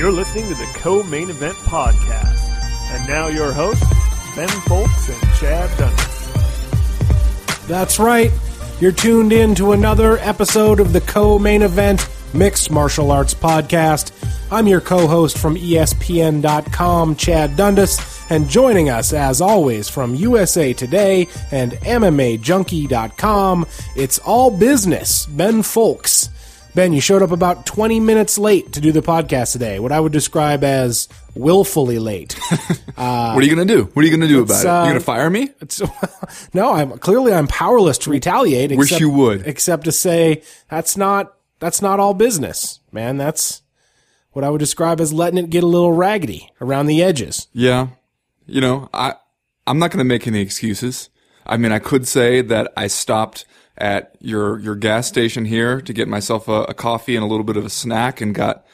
You're listening to the Co Main Event Podcast. And now your hosts, Ben Fowlkes and Chad Dundas. That's right. You're tuned in to another episode of the co main event Mixed Martial Arts Podcast. I'm your co host from ESPN.com, Chad Dundas, and joining us, as always, from USA Today and MMAJunkie.com, it's all business, Ben Fowlkes. Ben, you showed up about 20 minutes late to do the podcast today, what I would describe as willfully late. what are you going to do? What are you going to do about it? uh, you going to fire me? No, I'm clearly I'm powerless to retaliate. Wish you would. except to say that's not that's not all business, man. That's what I would describe as letting it get a little raggedy around the edges. Yeah. You know, I I'm not going to make any excuses. I mean, I could say that I stopped at your your gas station here to get myself a, a coffee and a little bit of a snack and got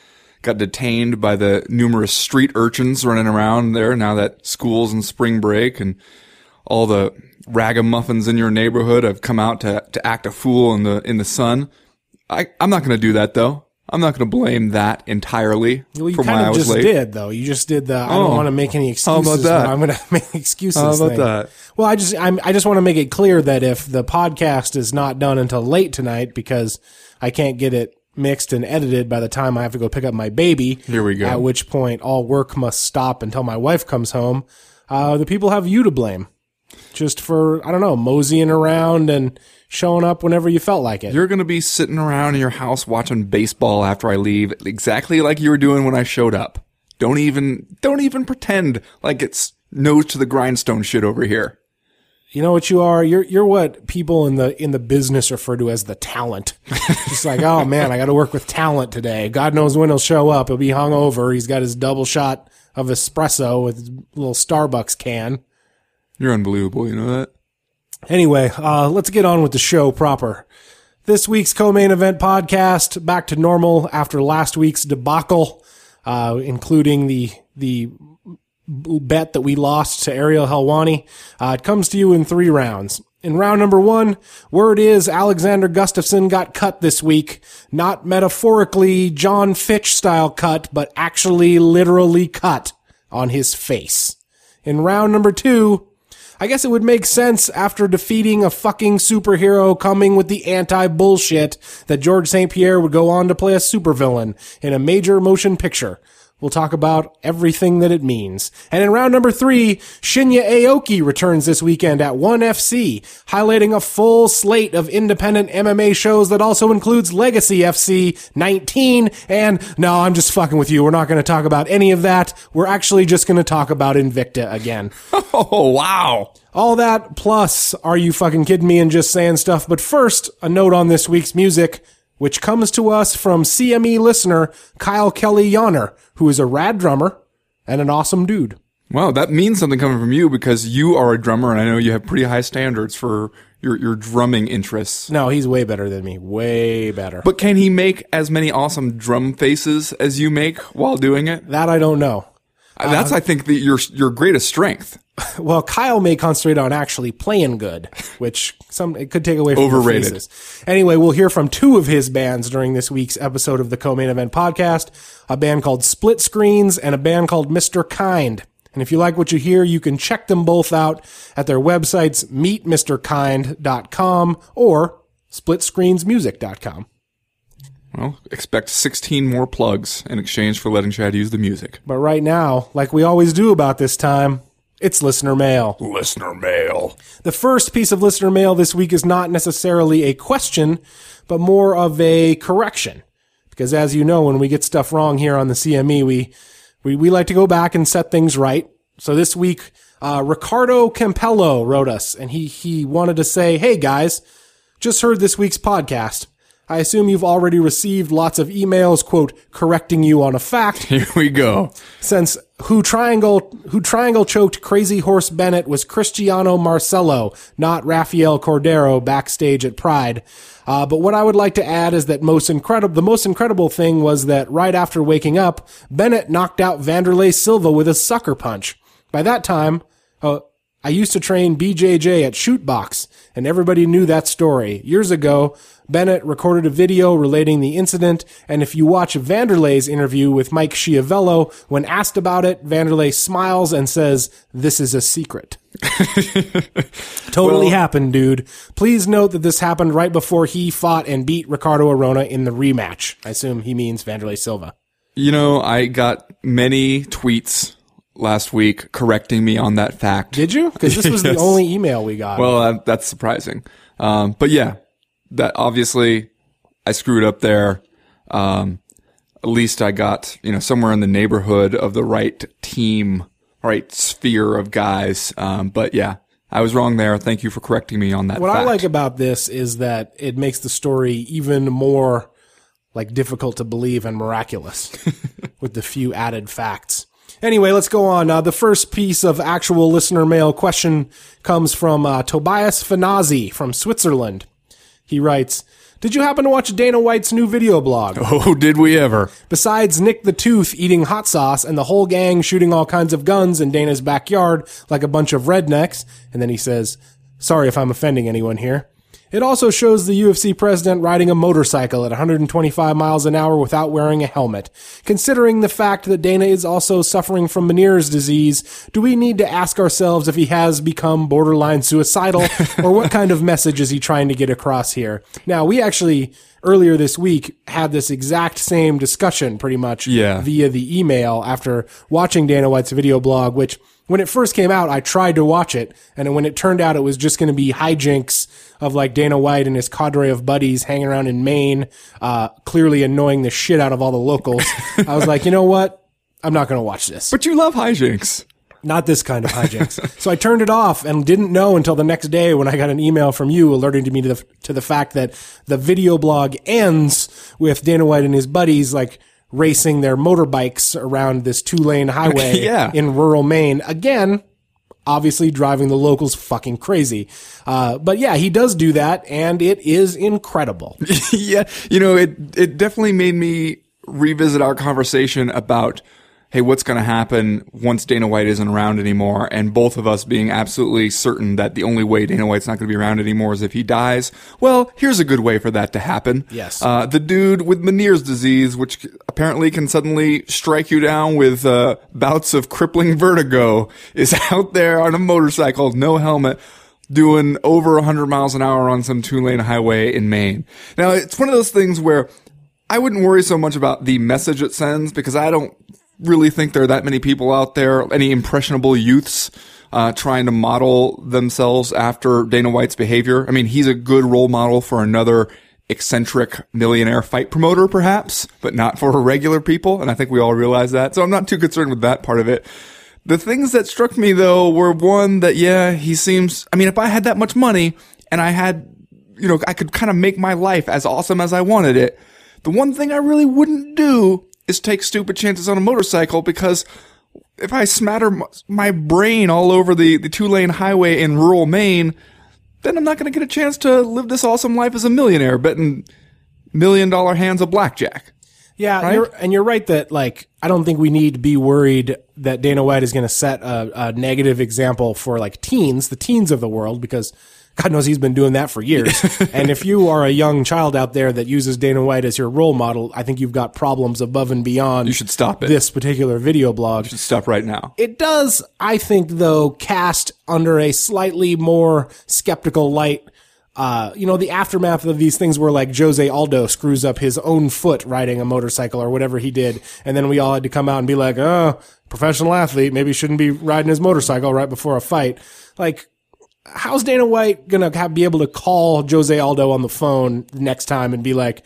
got detained by the numerous street urchins running around there now that school's in spring break and all the ragamuffins in your neighborhood have come out to to act a fool in the in the sun. I I'm not going to do that though. I'm not going to blame that entirely Well, you for why kind I of was just late. did though. You just did the I don't Oh. want to make any How excuses. about that? I'm going to make excuses. How about thing. that? Well, I just I'm, I just want to make it clear that if the podcast is not done until late tonight because I can't get it mixed and edited by the time I have to go pick up my baby. Here we go. At which point all work must stop until my wife comes home. Uh, the people have you to blame, just for I don't know moseying around and showing up whenever you felt like it. You're going to be sitting around in your house watching baseball after I leave, exactly like you were doing when I showed up. Don't even, don't even pretend like it's nose to the grindstone shit over here. You know what you are? You're you're what people in the in the business refer to as the talent. Just like, oh man, I got to work with talent today. God knows when he'll show up. He'll be hungover. He's got his double shot of espresso with his little Starbucks can. You're unbelievable. You know that? Anyway, uh, let's get on with the show proper. This week's co-main event podcast back to normal after last week's debacle, uh, including the the bet that we lost to Ariel Helwani. Uh, it comes to you in three rounds. In round number one, word is Alexander Gustafsson got cut this week. Not metaphorically Jon Fitch style cut, but actually literally cut on his face. In round number two, I guess it would make sense after defeating a fucking superhero coming with the anti bullshit that Georges St. Pierre would go on to play a supervillain in a major motion picture. We'll talk about everything that it means. And in round number three, Shinya Aoki returns this weekend at ONE FC, highlighting a full slate of independent MMA shows that also includes Legacy FC 19. And no, I'm just fucking with you. We're not going to talk about any of that. We're actually just going to talk about Invicta again. Oh, wow. All that plus, are you fucking kidding me and just saying stuff? But first, a note on this week's music, which comes to us from CME listener Kyle Kelly Yonner, who is a rad drummer and an awesome dude. Wow. That means something coming from you because you are a drummer and I know you have pretty high standards for your, your drumming interests. No, he's way better than me. Way better. But can he make as many awesome drum faces as you make while doing it? that I don't know. That's, uh, I think, the, your, your greatest strength. Well, Kyle may concentrate on actually playing good, which some it could take away from the Overrated. Anyway, we'll hear from two of his bands during this week's episode of the Co-Main Event podcast: a band called Split Screens and a band called Mr. Kind. And if you like what you hear, you can check them both out at their websites meetmrkind.com or splitscreensmusic.com. Well, expect 16 more plugs in exchange for letting Chad use the music. But right now, like we always do about this time, it's listener mail. Listener mail. The first piece of listener mail this week is not necessarily a question, but more of a correction. Because as you know, when we get stuff wrong here on the CME, we, we, we like to go back and set things right. So this week, uh, Ricardo Campello wrote us and he, he wanted to say, Hey guys, just heard this week's podcast. I assume you've already received lots of emails, quote, correcting you on a fact Here we go. since who triangle who triangle choked Krazy Horse Bennett was Cristiano Marcello, not Rafael Cordeiro backstage at Pride. Uh, but what I would like to add is that most incredible the most incredible thing was that right after waking up, Bennett knocked out Vanderlei Silva with a sucker punch. By that time, uh, I used to train BJJ at Chute Boxe, and everybody knew that story. Years ago, Bennett recorded a video relating the incident, and if you watch Vanderlei's interview with Mike Schiavello, when asked about it, Vanderlei smiles and says, This is a secret. totally Well- happened, dude. Please note that this happened right before he fought and beat Ricardo Arona in the rematch. I assume he means Vanderlei Silva. You know, I got many tweets last week correcting me on that fact. Did you? Because this was the only email we got. Well, uh, that's surprising. Um, but yeah, that obviously I screwed up there. Um, at least I got, you know, somewhere in the neighborhood of the right team, right sphere of guys. Um, but yeah, I was wrong there. Thank you for correcting me on that. What I like about this is that it makes the story even more like difficult to believe and miraculous with the few added facts. Anyway, let's go on. Uh, the first piece of actual listener mail question comes from uh, Tobias Fanazi from Switzerland. He writes, Did you happen to watch Dana White's new video blog? Oh, did we ever? Besides Nick the Tooth eating hot sauce and the whole gang shooting all kinds of guns in Dana's backyard like a bunch of rednecks, and then he says, sorry if I'm offending anyone here. It also shows the UFC president riding a motorcycle at 125 miles an hour without wearing a helmet. Considering the fact that Dana is also suffering from Meniere's disease, do we need to ask ourselves if he has become borderline suicidal or what kind of message is he trying to get across here? Now, we actually earlier this week had this exact same discussion pretty much Yeah. via the email after watching Dana White's video blog, which when it first came out, I tried to watch it. And when it turned out it was just going to be hijinks of like Dana White and his cadre of buddies hanging around in Maine, uh, clearly annoying the shit out of all the locals. I was like, you know what? I'm not going to watch this. But you love hijinks. Not this kind of hijinks. so I turned it off and didn't know until the next day when I got an email from you alerting to me to the, to the fact that the video blog ends with Dana White and his buddies like racing their motorbikes around this two lane highway Yeah. in rural Maine. Again, obviously driving the locals fucking crazy. Uh, but yeah, he does do that and it is incredible. yeah, you know, it it definitely made me revisit our conversation about hey, what's going to happen once Dana White isn't around anymore, and both of us being absolutely certain that the only way Dana White's not going to be around anymore is if he dies. Well, here's a good way for that to happen. Yes. Uh, the dude with Meniere's disease, which apparently can suddenly strike you down with uh, bouts of crippling vertigo, is out there on a motorcycle, no helmet doing over 100 miles an hour on some two lane highway in Maine. Now, it's one of those things where I wouldn't worry so much about the message it sends because I don't really think there are that many people out there, any impressionable youths, uh, trying to model themselves after Dana White's behavior. I mean, he's a good role model for another eccentric millionaire fight promoter, perhaps, but not for regular people. And I think we all realize that. So I'm not too concerned with that part of it. The things that struck me though were one that, yeah, he seems, I mean, if I had that much money and I had, you know, I could kind of make my life as awesome as I wanted it. The one thing I really wouldn't do is take stupid chances on a motorcycle because if I smatter my brain all over the, the two lane highway in rural Maine, then I'm not going to get a chance to live this awesome life as a millionaire betting million dollar hands of blackjack. Yeah, you're, and you're right that like I don't think we need to be worried that Dana White is going to set a, a negative example for like teens, the teens of the world, because God knows he's been doing that for years. and if you are a young child out there that uses Dana White as your role model, I think you've got problems above and beyond. You should stop it. This particular video blog. Should Stop right now. It does, I think, though, cast under a slightly more skeptical light. Uh, you know, the aftermath of these things where like Jose Aldo screws up his own foot riding a motorcycle or whatever he did. And then we all had to come out and be like, oh, professional athlete, maybe shouldn't be riding his motorcycle right before a fight. Like, how's Dana White gonna have, be able to call Jose Aldo on the phone next time and be like,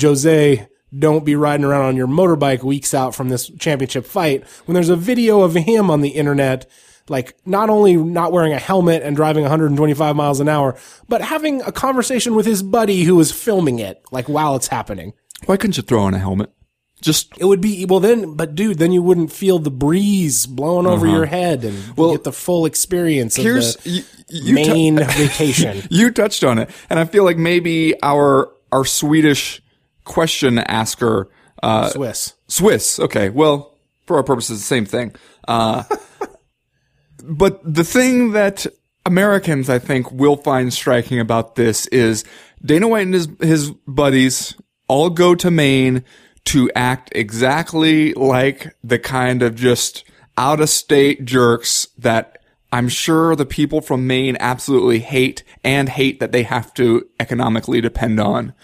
Jose, don't be riding around on your motorbike weeks out from this championship fight when there's a video of him on the internet, like not only not wearing a helmet and driving 125 miles an hour, but having a conversation with his buddy who is filming it, like while it's happening. Why couldn't you throw on a helmet? Just It would be well then, but dude, then you wouldn't feel the breeze blowing over your head and Well, get the full experience of here's the you, you main vacation. you touched on it, and I feel like maybe our our Swedish question asker, uh, Swiss. Swiss. Okay, well, for our purposes, the same thing. Uh, but the thing that Americans, I think, will find striking about this is Dana White and his, his buddies all go to Maine to act exactly like the kind of just out of state jerks that I'm sure the people from Maine absolutely hate and hate that they have to economically depend on.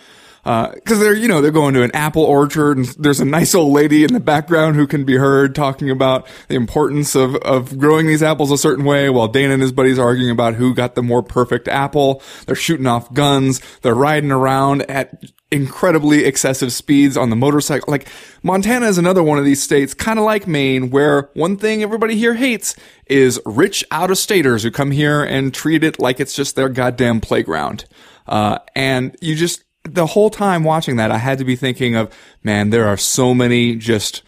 Uh, cause they're, you know, they're going to an apple orchard and there's a nice old lady in the background who can be heard talking about the importance of, of growing these apples a certain way while Dana and his buddies are arguing about who got the more perfect apple. They're shooting off guns. They're riding around at incredibly excessive speeds on the motorcycle. Like Montana is another one of these states, kind of like Maine, where one thing everybody here hates is rich out of staters who come here and treat it like it's just their goddamn playground. Uh, and you just, the whole time watching that, I had to be thinking of, man, there are so many just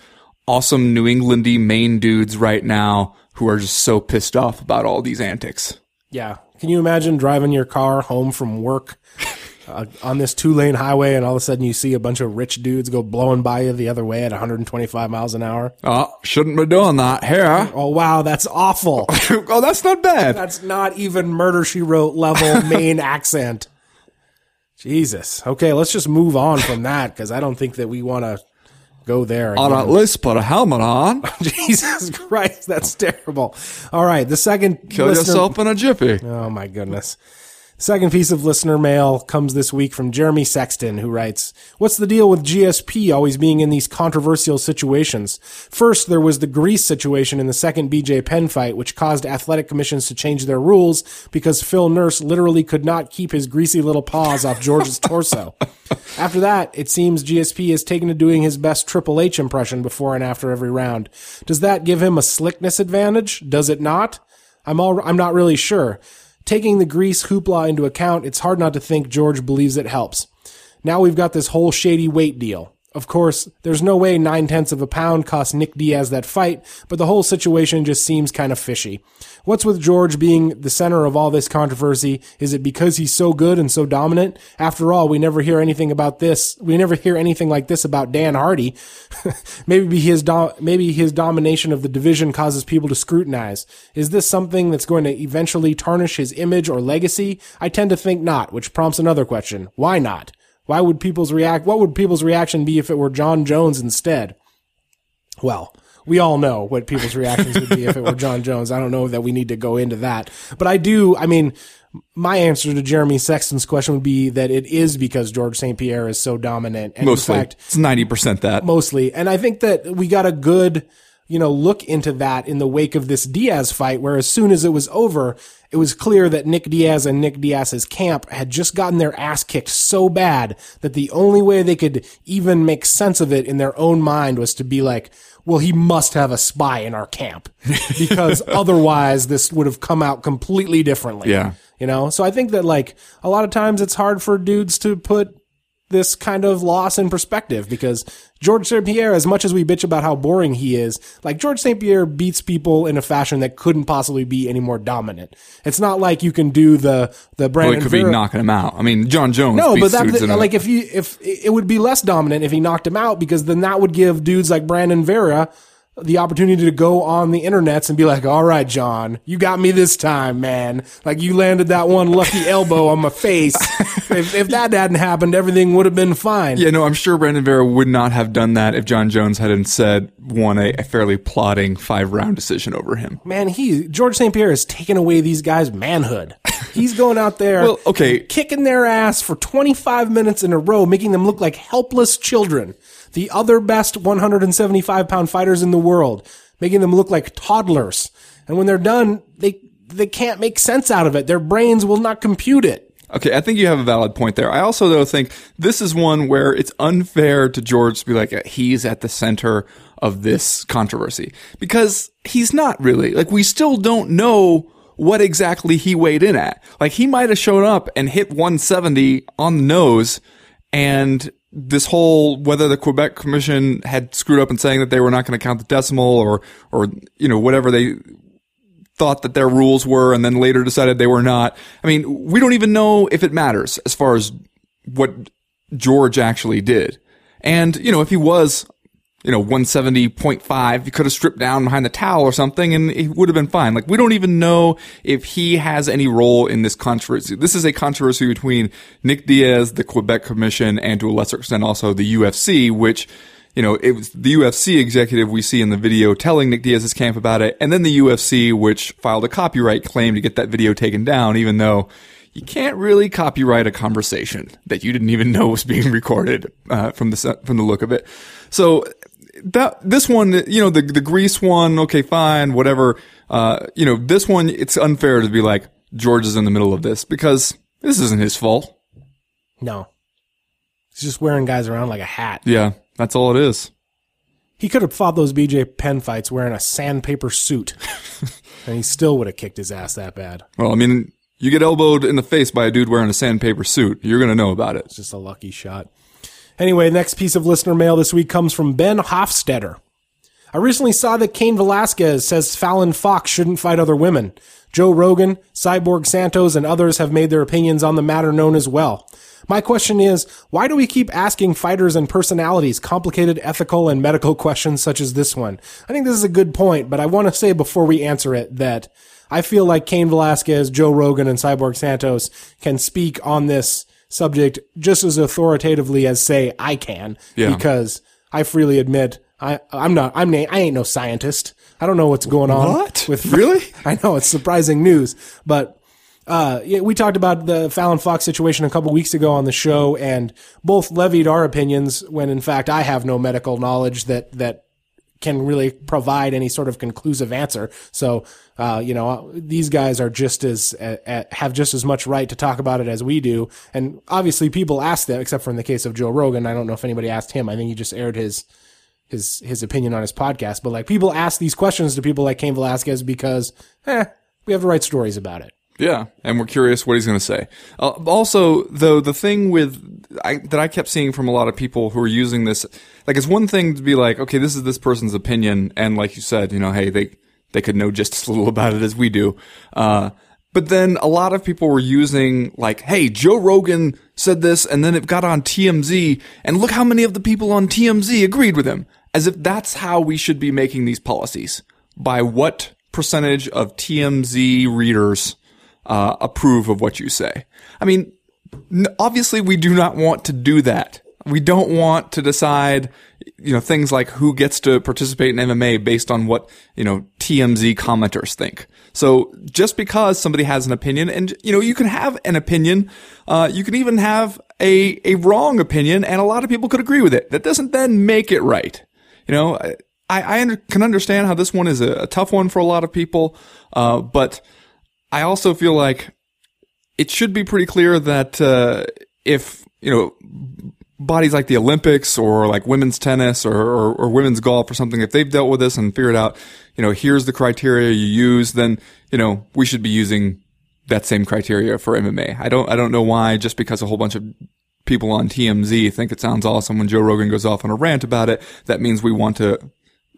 awesome New Englandy Maine dudes right now who are just so pissed off about all these antics. Yeah. Can you imagine driving your car home from work uh, on this two lane highway and all of a sudden you see a bunch of rich dudes go blowing by you the other way at 125 miles an hour? Oh, shouldn't be doing that here. Oh, wow. That's awful. oh, that's not bad. That's not even murder she wrote level Maine accent. Jesus. Okay, let's just move on from that because I don't think that we want to go there. Again. at least put a helmet on. Jesus Christ, that's terrible. All right, the second Kill listener- yourself in a jiffy. Oh my goodness. Second piece of listener mail comes this week from Jeremy Sexton, who writes, What's the deal with GSP always being in these controversial situations? First, there was the Grease situation in the second BJ Penn fight, which caused athletic commissions to change their rules because Phil Nurse literally could not keep his greasy little paws off George's torso. After that, it seems GSP has taken to doing his best Triple H impression before and after every round. Does that give him a slickness advantage? Does it not? I'm all, I'm not really sure. Taking the Grease hoopla into account, it's hard not to think George believes it helps. Now we've got this whole shady weight deal. Of course, there's no way nine tenths of a pound cost Nick Diaz that fight, but the whole situation just seems kind of fishy. What's with George being the center of all this controversy? Is it because he's so good and so dominant? After all, we never hear anything about this. We never hear anything like this about Dan Hardy. maybe his do- maybe his domination of the division causes people to scrutinize. Is this something that's going to eventually tarnish his image or legacy? I tend to think not, which prompts another question. Why not? Why would people's react what would people's reaction be if it were Jon Jones instead? Well, we all know what people's reactions would be if it were Jon Jones. I don't know that we need to go into that. But I do, I mean, my answer to Jeremy Sexton's question would be that it is because Georges St. Pierre is so dominant. And Mostly. in fact, it's 90% that. mostly. And I think that we got a good, you know, look into that in the wake of this Diaz fight, where as soon as it was over, it was clear that Nick Diaz and Nick Diaz's camp had just gotten their ass kicked so bad that the only way they could even make sense of it in their own mind was to be like, well, he must have a spy in our camp because otherwise this would have come out completely differently. Yeah. You know, so I think that like a lot of times it's hard for dudes to put this kind of loss in perspective because Georges St. Pierre, as much as we bitch about how boring he is, like Georges St. Pierre beats people in a fashion that couldn't possibly be any more dominant. It's not like you can do the, the Well, Brandon it could be knocking him out. I mean, Jon Jones. no, but that, in like if you if it would be less dominant if he knocked him out because then that would give dudes like Brandon Vera the opportunity to go on the internets and be like, "All right, Jon, you got me this time, man. Like you landed that one lucky elbow on my face. if, if that hadn't happened, everything would have been fine." Yeah, no, I'm sure Brandon Vera would not have done that if Jon Jones hadn't said won a, a fairly plodding five round decision over him. Man, he Georges St. Pierre has taken away these guys' manhood. He's going out there, Well, okay. kicking their ass for 25 minutes in a row, making them look like helpless children. The other best 175 pound fighters in the world, making them look like toddlers. And when they're done, they they can't make sense out of it. Their brains will not compute it. Okay, I think you have a valid point there. I also though think this is one where it's unfair to George to be like uh, he's at the center of this controversy because he's not really. Like we still don't know what exactly he weighed in at. Like he might have showed up and hit 170 on the nose and this whole whether the Quebec Commission had screwed up in saying that they were not going to count the decimal or or you know whatever they thought that their rules were and then later decided they were not. I mean, we don't even know if it matters as far as what George actually did. And, you know, if he was you know, 170.5. He could have stripped down behind the towel or something and he would have been fine. Like, we don't even know if he has any role in this controversy. This is a controversy between Nick Diaz, the Quebec Commission, and to a lesser extent also the UFC, which, you know, it was the UFC executive we see in the video telling Nick Diaz's camp about it, and then the UFC, which filed a copyright claim to get that video taken down, even though you can't really copyright a conversation that you didn't even know was being recorded uh, from the from the look of it. So that this one, you know, the the Grease one, okay, fine, whatever. Uh, you know, this one, it's unfair to be like George is in the middle of this because this isn't his fault. No. He's just wearing guys around like a hat. Yeah, that's all it is. He could have fought those BJ Penn fights wearing a sandpaper suit, and he still would have kicked his ass that bad. Well, I mean, you get elbowed in the face by a dude wearing a sandpaper suit, you're gonna know about it. It's just a lucky shot. Anyway, next piece of listener mail this week comes from Ben Hofstetter. I recently saw that Cain Velasquez says Fallon Fox shouldn't fight other women. Joe Rogan, Cyborg Santos, and others have made their opinions on the matter known as well. My question is, why do we keep asking fighters and personalities complicated ethical and medical questions such as this one? I think this is a good point, but I want to say before we answer it that I feel like Cain Velasquez, Joe Rogan, and Cyborg Santos can speak on this subject just as authoritatively as say I can, Yeah. because I freely admit I I'm not I'm na- I ain't no scientist. I don't know what's going on What? with Really? I know it's surprising news, but uh, we talked about the Fallon Fox situation a couple weeks ago on the show, and both levied our opinions when, in fact, I have no medical knowledge that that can really provide any sort of conclusive answer. So, uh, you know, these guys are just as uh, have just as much right to talk about it as we do. And obviously, people ask them, except for in the case of Joe Rogan. I don't know if anybody asked him. I think he just aired his his his opinion on his podcast. But like, people ask these questions to people like Cain Velasquez because, eh, we have to write stories about it. Yeah, and we're curious what he's going to say. Uh, also, though, the thing with I, that I kept seeing from a lot of people who are using this, like, it's one thing to be like, okay, this is this person's opinion, and like you said, you know, hey, they they could know just as little about it as we do. Uh, but then a lot of people were using like, hey, Joe Rogan said this, and then it got on TMZ, and look how many of the people on TMZ agreed with him, as if that's how we should be making these policies. By what percentage of TMZ readers uh, approve of what you say. I mean, obviously we do not want to do that. We don't want to decide, you know, things like who gets to participate in MMA based on what, you know, TMZ commenters think. So just because somebody has an opinion and, you know, you can have an opinion, uh, you can even have a, a wrong opinion and a lot of people could agree with it. That doesn't then make it right. You know, I, I under, can understand how this one is a, a tough one for a lot of people, uh, but I also feel like it should be pretty clear that uh, if you know bodies like the Olympics or like women's tennis or, or, or women's golf or something, if they've dealt with this and figured out, you know, here's the criteria you use, then you know we should be using that same criteria for MMA. I don't I don't know why just because a whole bunch of people on TMZ think it sounds awesome when Joe Rogan goes off on a rant about it, that means we want to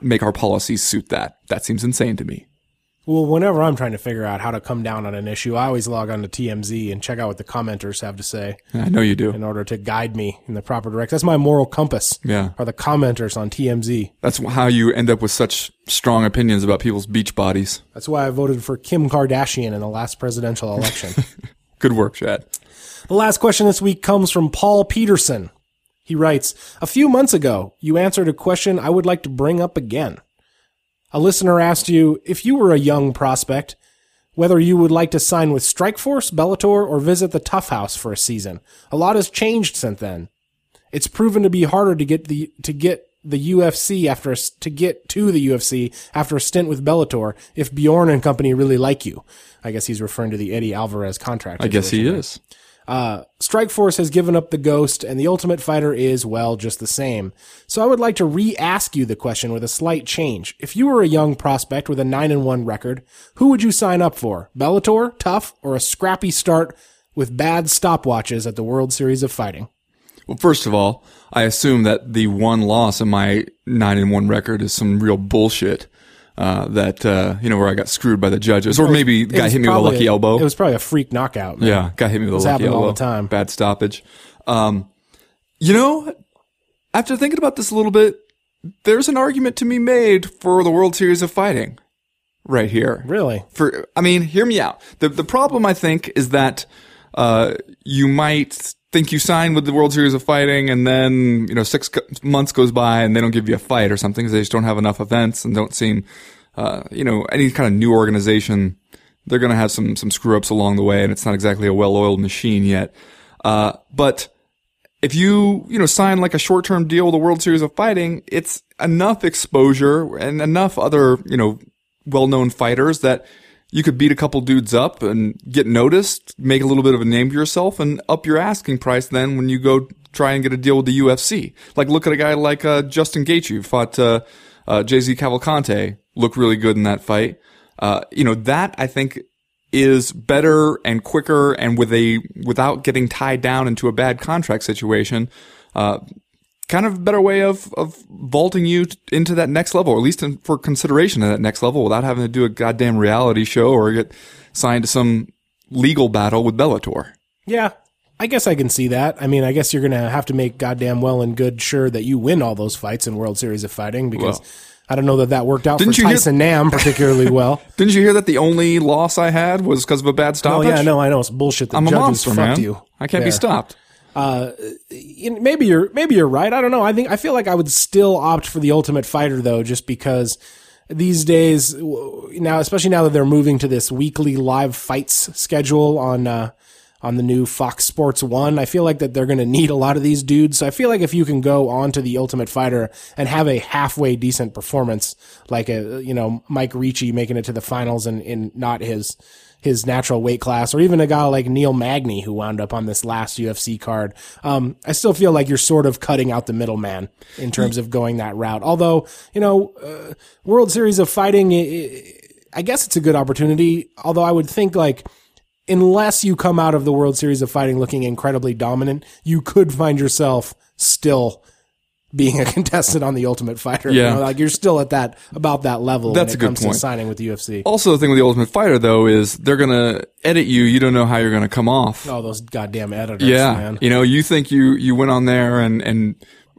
make our policies suit that. That seems insane to me. Well, whenever I'm trying to figure out how to come down on an issue, I always log on to TMZ and check out what the commenters have to say I know you do. in order to guide me in the proper direction. That's my moral compass. Yeah. Are the commenters on TMZ. That's how you end up with such strong opinions about people's beach bodies. That's why I voted for Kim Kardashian in the last presidential election. Good work, Chad. the last question this week comes from Paul Peterson. He writes, A few months ago, you answered a question I would like to bring up again. A listener asked you if you were a young prospect, whether you would like to sign with Strikeforce, Bellator, or visit the TUF House for a season. A lot has changed since then. It's proven to be harder to get the to get the UFC after to get to the UFC after a stint with Bellator if Bjorn and company really like you. I guess he's referring to the Eddie Alvarez contract. I guess he is. Uh, Strikeforce has given up the ghost, and the Ultimate Fighter is, well, just the same. So I would like to re-ask you the question with a slight change. If you were a young prospect with a 9 and 1 record, who would you sign up for? Bellator, TUF, or a scrappy start with bad stopwatches at the World Series of Fighting? Well, first of all, I assume that the one loss in my nine and one record is some real bullshit. Uh, that uh, you know where I got screwed by the judges, or maybe the guy hit me with a lucky elbow. It was probably a freak knockout. Man. yeah, guy hit me with a It's lucky happened all the time. Bad stoppage. Um, you know, after thinking about this a little bit, there's an argument to be made for the World Series of Fighting right here. Really? For I mean, hear me out. The the problem I think is that uh, you might think you sign with the World Series of Fighting, and then you know six months goes by and they don't give you a fight or something because they just don't have enough events and don't seem, uh, you know, any kind of new organization. They're going to have some some screw ups along the way, and it's not exactly a well oiled machine yet. Uh, but if you, you know, sign like a short-term deal with the World Series of Fighting, it's enough exposure and enough other, you know, well-known fighters that you could beat a couple dudes up and get noticed, make a little bit of a name for yourself and up your asking price then when you go try and get a deal with the UFC. Like look at a guy like, uh, Justin Gaethje who fought, uh, uh, JZ Cavalcante, looked really good in that fight. Uh, you know, that I think is better and quicker and with a without getting tied down into a bad contract situation uh, kind of a better way of of vaulting you into that next level or at least in, for consideration of that next level without having to do a goddamn reality show or get signed to some legal battle with Bellator Yeah. I guess I can see that. I mean, I guess you're going to have to make goddamn well and good sure that you win all those fights in World Series of Fighting because Well. I don't know that that worked out for Didn't you hear- Tyson Nam particularly well. didn't you hear that the only loss I had was because of a bad Oh stoppage yeah, no, I know it's bullshit. The I'm a judges monster fucked man you. I can't be stopped Know, Maybe you're maybe you're right. I don't know. I think I feel like I would still opt for the Ultimate Fighter though, just because these days now, especially now that they're moving to this weekly live fights schedule on uh, on the new Fox Sports One, I feel like that they're going to need a lot of these dudes. So I feel like if you can go on to the Ultimate Fighter and have a halfway decent performance, like a you know Mike Ricci making it to the finals and in not his his natural weight class, or even a guy like Neil Magny who wound up on this last UFC card. Um, I still feel like you're sort of cutting out the middleman in terms of going that route. Although, you know, uh, World Series of Fighting, i- guess it's a good opportunity. Although I would think like, unless you come out of the World Series of Fighting looking incredibly dominant, you could find yourself still being a contestant on the Ultimate Fighter. You know, like you're still at that about that level That's when a good comes point. to signing with the UFC. also the thing with the Ultimate Fighter though is they're gonna edit you you don't know how you're gonna come off Oh, those goddamn editors, Yeah, man. you know, you think you you went on there and and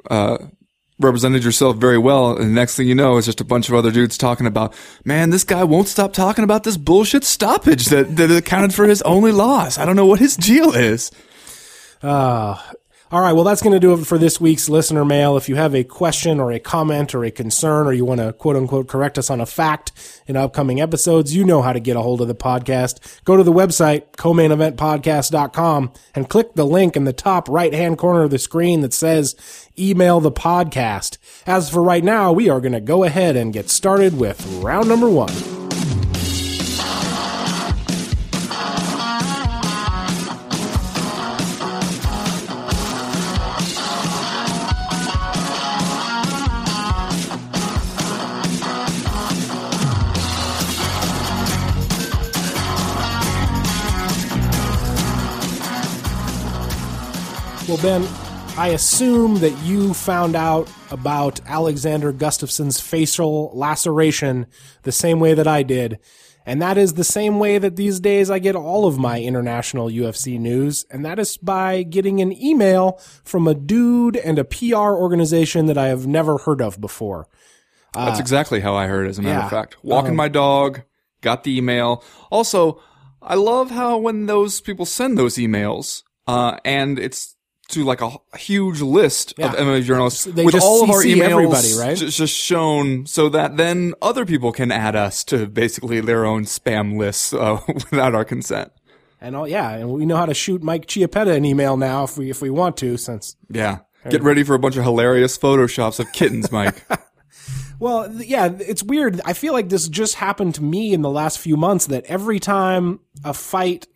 uh, represented yourself very well, and the next thing you know is just a bunch of other dudes talking about, man, this guy won't stop talking about this bullshit stoppage that that accounted for his only loss. I don't know what his deal is. All right, well, that's going to do it for this week's listener mail. If you have a question or a comment or a concern, or you want to quote unquote correct us on a fact in upcoming episodes, you know how to get a hold of the podcast. Go to the website, co-maineventpodcast.com, and click the link in the top right hand corner of the screen that says email the podcast. As for right now, we are going to go ahead and get started with round number one. Ben, I assume that you found out about Alexander Gustafsson's facial laceration the same way that I did. And that is the same way that these days I get all of my international UFC news. And that is by getting an email from a dude and a PR organization that I have never heard of before. That's exactly how I heard, it, as a matter yeah. of fact. Walking my dog, got the email. Also, I love how when those people send those emails, uh, and it's to like a, a huge list of Yeah. MMA journalists with all of our emails everybody, right? ju- just shown so that then other people can add us to basically their own spam lists uh, without our consent. And all, yeah, and we know how to shoot Mike Chiappetta an email now if we, if we want to, since Yeah. Get ready for a bunch of hilarious photoshops of kittens, Mike. Well, yeah, it's weird. I feel like this just happened to me in the last few months that every time a fight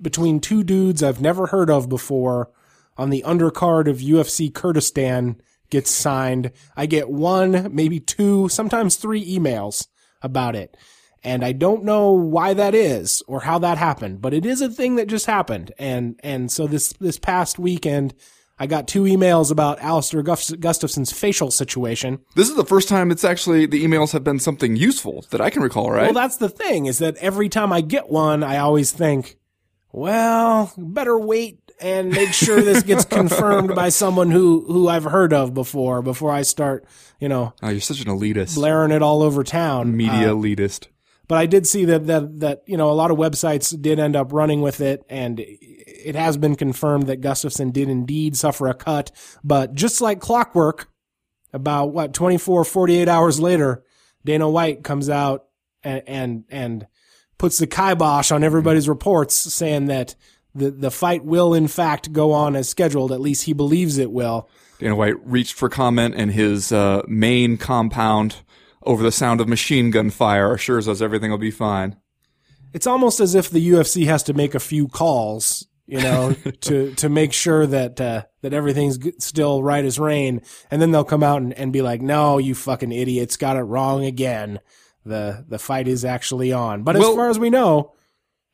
between two dudes I've never heard of before on the undercard of UFC Kurdistan gets signed, I get one, maybe two, sometimes three emails about it. And I don't know why that is or how that happened, but it is a thing that just happened. And, and so this, this past weekend, I got two emails about Alistair Gust- Gustafsson's facial situation. this is the first time it's actually the emails have been something useful that I can recall, right? Well, that's the thing is that every time I get one, I always think, well, better wait and make sure this gets confirmed by someone who who I've heard of before before I start, you know, Oh, you're such an elitist. blaring it all over town. Media Uh, elitist. but I did see that that that you know a lot of websites did end up running with it, and it has been confirmed that Gustafsson did indeed suffer a cut. But just like clockwork, about what 24, 48 hours later, Dana White comes out and and, and puts the kibosh on everybody's reports, saying that the the fight will in fact go on as scheduled. At least he believes it will. Dana White reached for comment, and his uh, main compound, over the sound of machine gun fire, assures us everything will be fine. it's almost as if the UFC has to make a few calls, you know, to to make sure that uh, that everything's still right as rain, and then they'll come out and, and be like, "No, you fucking idiots, got it wrong again. the The fight is actually on." But as far as we know,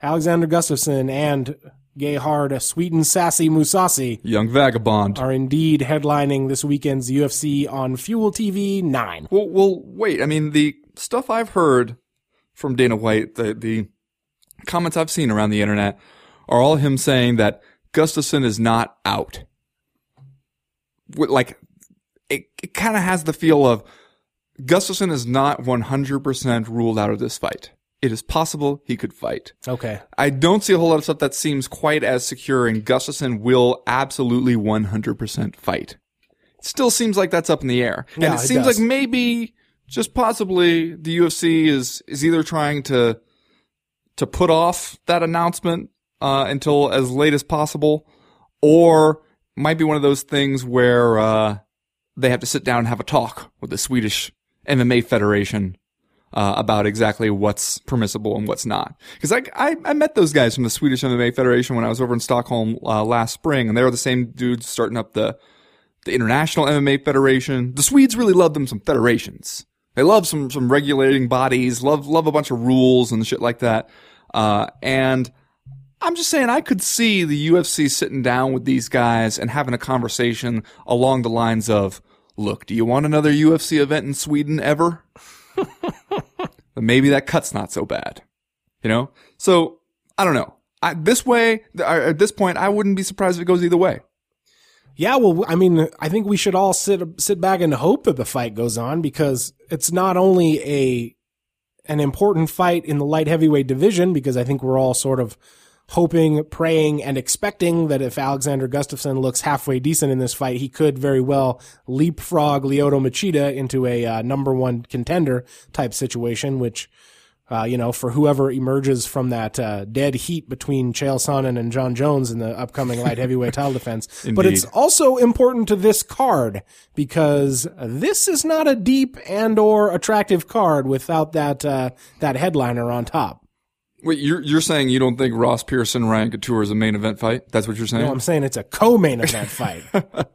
Alexander Gustafsson and Gay Hard, sweet and sassy Mousasi Young vagabond. are indeed headlining this weekend's UFC on Fuel TV nine. Well, well, wait. I mean, the stuff I've heard from Dana White, the the comments I've seen around the internet, are all him saying that Gustafsson is not out. Like, it, it kind of has the feel of Gustafsson is not 100% ruled out of this fight. It is possible he could fight. Okay, I don't see a whole lot of stuff that seems quite as secure, and Gustafsson will absolutely 100% fight. It still seems like that's up in the air. Yeah, and it it seems does. like maybe, just possibly, the UFC is, is either trying to, to put off that announcement, uh, until as late as possible, or might be one of those things where, uh, they have to sit down and have a talk with the Swedish MMA Federation uh, about exactly what's permissible and what's not. Because I, I I met those guys from the Swedish MMA Federation when I was over in Stockholm uh, last spring, and they were the same dudes starting up the the International MMA Federation. The Swedes really love them some federations. They love some some regulating bodies, love love a bunch of rules and shit like that. Uh, and I'm just saying, I could see the UFC sitting down with these guys and having a conversation along the lines of, "Look, do you want another UFC event in Sweden ever?" But maybe that cut's not so bad, you know. So I don't know. I, this way, at this point, I wouldn't be surprised if it goes either way. Yeah, well, I mean, I think we should all sit sit back and hope that the fight goes on because it's not only a an important fight in the light heavyweight division because I think we're all sort of hoping, praying, and expecting that if Alexander Gustafsson looks halfway decent in this fight, he could very well leapfrog Lyoto Machida into a uh, number one contender type situation, which uh, you know, for whoever emerges from that uh, dead heat between Chael Sonnen and Jon Jones in the upcoming light heavyweight title defense. But it's also important to this card because this is not a deep and or attractive card without that uh, that headliner on top. Wait, you're you're saying you don't think Ross Pearson Ryan Couture is a main event fight? That's what you're saying? No, I'm saying it's a co-main event fight.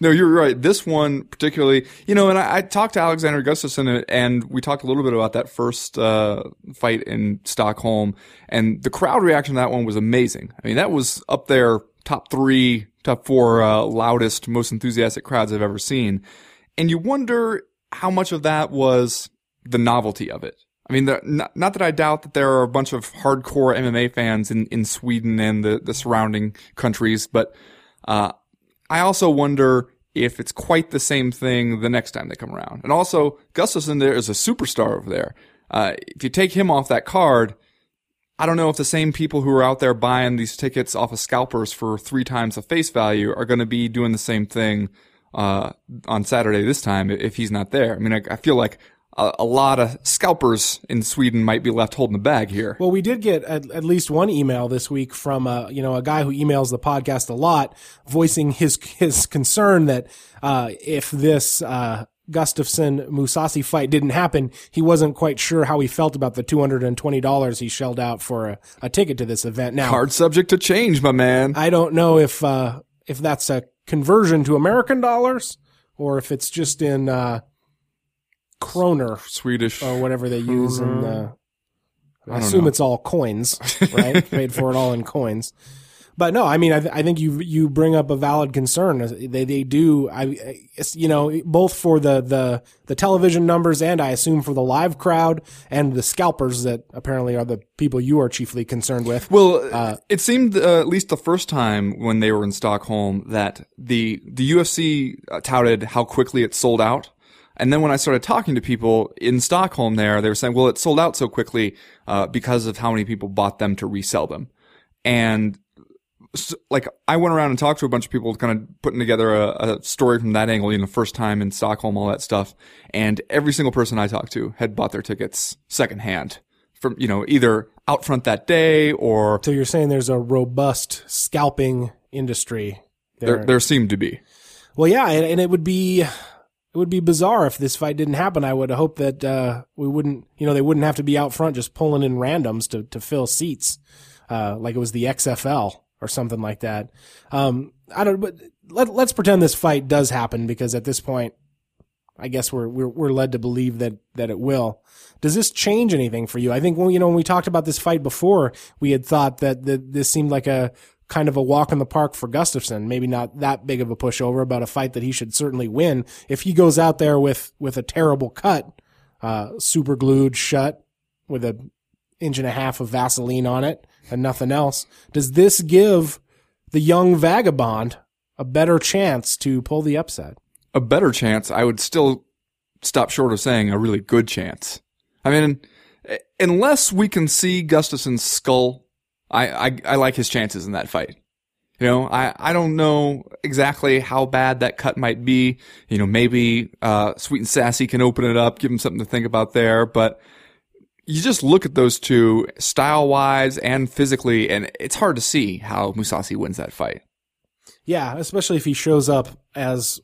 No, you're right. This one particularly, you know, and I, I talked to Alexander Gustafsson uh, and we talked a little bit about that first uh, fight in Stockholm, and the crowd reaction to that one was amazing. I mean, that was up there, top three, top four uh, loudest, most enthusiastic crowds I've ever seen. And you wonder how much of that was the novelty of it. I mean, the, not, not that I doubt that there are a bunch of hardcore MMA fans in, in Sweden and the, the surrounding countries, but uh, I also wonder if it's quite the same thing the next time they come around. And also, Gustafsson there is a superstar over there. Uh, if you take him off that card, I don't know if the same people who are out there buying these tickets off of scalpers for three times the face value are going to be doing the same thing uh, on Saturday this time if he's not there. I mean, I, I feel like a, a lot of scalpers in Sweden might be left holding the bag here. Well, we did get at, at least one email this week from uh, you know a guy who emails the podcast a lot, voicing his his concern that uh, if this uh, Gustafsson Mousasi fight didn't happen, he wasn't quite sure how he felt about the two hundred and twenty dollars he shelled out for a, a ticket to this event. Now, Hard subject to change, my man. I don't know if uh, if that's a conversion to American dollars or if it's just in uh, kroner Swedish. or whatever they use in the. I, don't assume know. it's all coins, right? Paid for it all in coins. but no, I mean, I, th- I think you you bring up a valid concern. They they do, I you know, both for the the the television numbers and I assume for the live crowd and the scalpers that apparently are the people you are chiefly concerned with. Well, uh, it seemed uh, at least the first time when they were in Stockholm that the the UFC touted how quickly it sold out. And then when I started talking to people in Stockholm there, they were saying, well, it sold out so quickly uh, because of how many people bought them to resell them. And so, like I went around and talked to a bunch of people, kind of putting together a, a, story from that angle. You know, first time in Stockholm, all that stuff, and every single person I talked to had bought their tickets secondhand from you know either out front that day or. So you're saying there's a robust scalping industry. There, there, there seemed to be. Well, yeah, and, and it would be it would be bizarre if this fight didn't happen. I would hope that uh, we wouldn't, you know, they wouldn't have to be out front just pulling in randoms to to fill seats, uh, like it was the XFL or something like that. Um, I don't, but let, let's pretend this fight does happen because at this point, I guess we're, we're, we're led to believe that, that it will. Does this change anything for you? I think when, you know, when we talked about this fight before, we had thought that, that this seemed like a kind of a walk in the park for Gustafsson. Maybe not that big of a pushover, but a fight that he should certainly win. If he goes out there with, with a terrible cut, uh, super glued shut with an inch and a half of Vaseline on it, and nothing else. Does this give the young vagabond a better chance to pull the upset? A better chance? I would still stop short of saying a really good chance. I mean, unless we can see Gustafsson's skull, I, I, I like his chances in that fight. You know, I, I don't know exactly how bad that cut might be. You know, maybe, uh, Sweet and Sassy can open it up, give him something to think about there, but you just look at those two style wise and physically, and it's hard to see how Mousasi wins that fight. Yeah, especially if he shows up as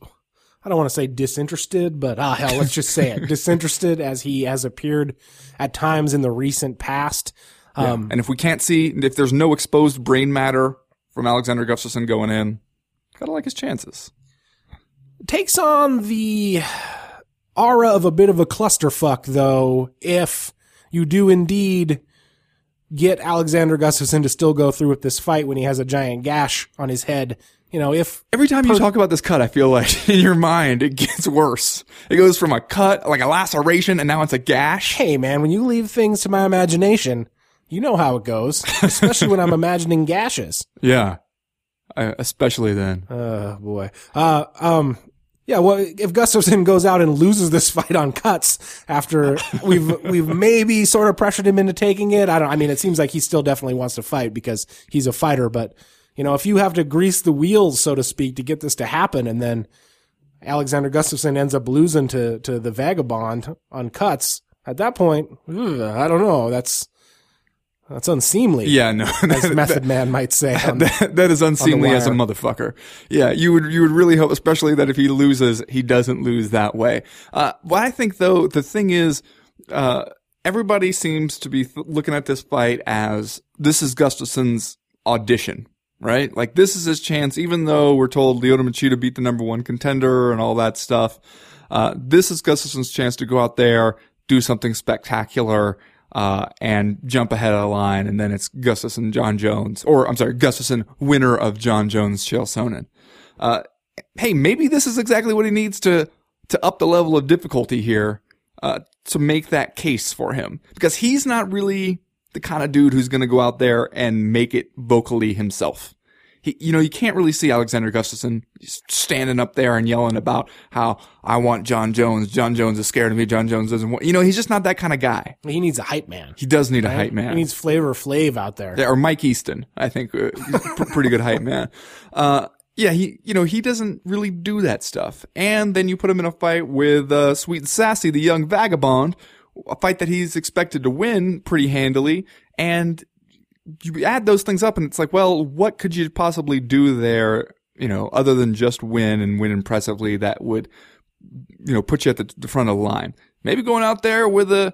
I don't want to say disinterested, but ah hell, let's just say it disinterested as he has appeared at times in the recent past. Um, yeah. And if we can't see, if there's no exposed brain matter from Alexander Gustafsson going in, gotta like his chances. Takes on the aura of a bit of a clusterfuck, though, if you do indeed get Alexander Gustafsson to still go through with this fight when he has a giant gash on his head. You know, if every time per- you talk about this cut, I feel like in your mind it gets worse. It goes from a cut, like a laceration, and now it's a gash. Hey, man, when you leave things to my imagination, you know how it goes, especially when I'm imagining gashes. Yeah, uh, especially then. Oh boy. Uh, um, yeah, well, if Gustafsson goes out and loses this fight on cuts after we've we've maybe sort of pressured him into taking it, I don't. I mean, it seems like he still definitely wants to fight because he's a fighter. But you know, if you have to grease the wheels, so to speak, to get this to happen, and then Alexander Gustafsson ends up losing to to the vagabond on cuts, at that point, ugh, I don't know. That's that's unseemly. Yeah, no, as Method Man might say. On, that, that is unseemly as a motherfucker. Yeah, you would you would really hope, especially that if he loses, he doesn't lose that way. Uh, what I think though, the thing is, uh, everybody seems to be th- looking at this fight as this is Gustafsson's audition, right? Like this is his chance, even though we're told Lyoto Machida beat the number one contender and all that stuff. Uh, this is Gustafsson's chance to go out there, do something spectacular uh, and jump ahead of the line, and then it's Gustafsson, Jon Jones, or I'm sorry, Gustafsson, winner of Jon Jones, Chael Sonnen. Uh, hey, maybe this is exactly what he needs to to up the level of difficulty here uh, to make that case for him, because he's not really the kind of dude who's going to go out there and make it vocally himself he, you know, you can't really see Alexander Gustafsson standing up there and yelling about how I want Jon Jones. Jon Jones is scared of me. Jon Jones doesn't want, you know, he's just not that kind of guy. He needs a hype man. He does need right? a hype man. He needs Flavor Flav out there. Yeah, or Mike Easton, I think, uh, pretty good hype man. Uh, yeah, he, you know, he doesn't really do that stuff. And then you put him in a fight with, uh, Sweet and Sassy, the young vagabond, a fight that he's expected to win pretty handily. And you add those things up and it's like, well, what could you possibly do there, you know, other than just win and win impressively that would, you know, put you at the, the front of the line? Maybe going out there with a,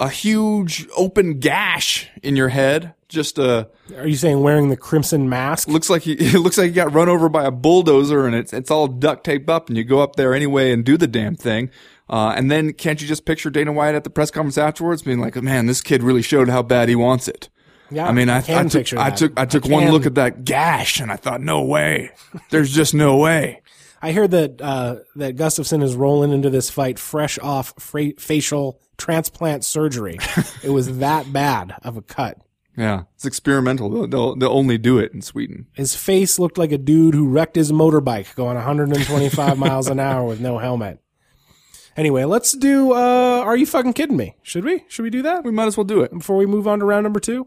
a huge open gash in your head. Just a. Are you saying wearing the crimson mask? Looks like he, it looks like he got run over by a bulldozer and it's, it's all duct taped up and you go up there anyway and do the damn thing. Uh, and then can't you just picture Dana White at the press conference afterwards being like, man, this kid really showed how bad he wants it. Yeah, I mean, I, I I, took, I took, I took I one look at that gash and I thought, no way. There's just no way. I hear that uh, that Gustafsson is rolling into this fight fresh off fra- facial transplant surgery. it was that bad of a cut. Yeah, it's experimental. They'll, they'll, they'll only do it in Sweden. His face looked like a dude who wrecked his motorbike going 125 miles an hour with no helmet. Anyway, let's do. Uh, are you fucking kidding me? Should we? Should we do that We might as well do it. before we move on to round number two?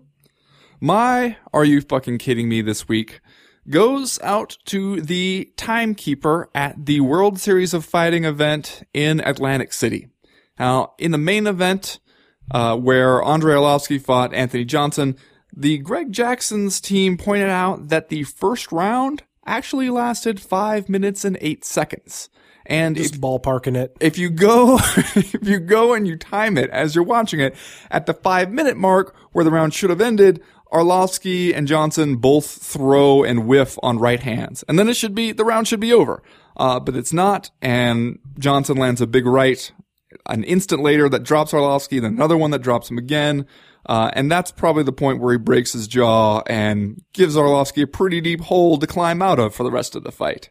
My Are You Fucking Kidding Me this week goes out to the timekeeper at the World Series of Fighting event in Atlantic City. Now, in the main event, uh, where Andrei Arlovsky fought Anthony Johnson, the Greg Jackson's team pointed out that the first round actually lasted five minutes and eight seconds. And if ballparking it. if you go if you go and you time it as you're watching it at the five minute mark where the round should have ended Arlovsky and Johnson both throw and whiff on right hands. And then it should be the round should be over. Uh, but it's not. And Johnson lands a big right an instant later that drops Arlovsky then another one that drops him again. Uh, and that's probably the point where he breaks his jaw and gives Arlovsky a pretty deep hole to climb out of for the rest of the fight.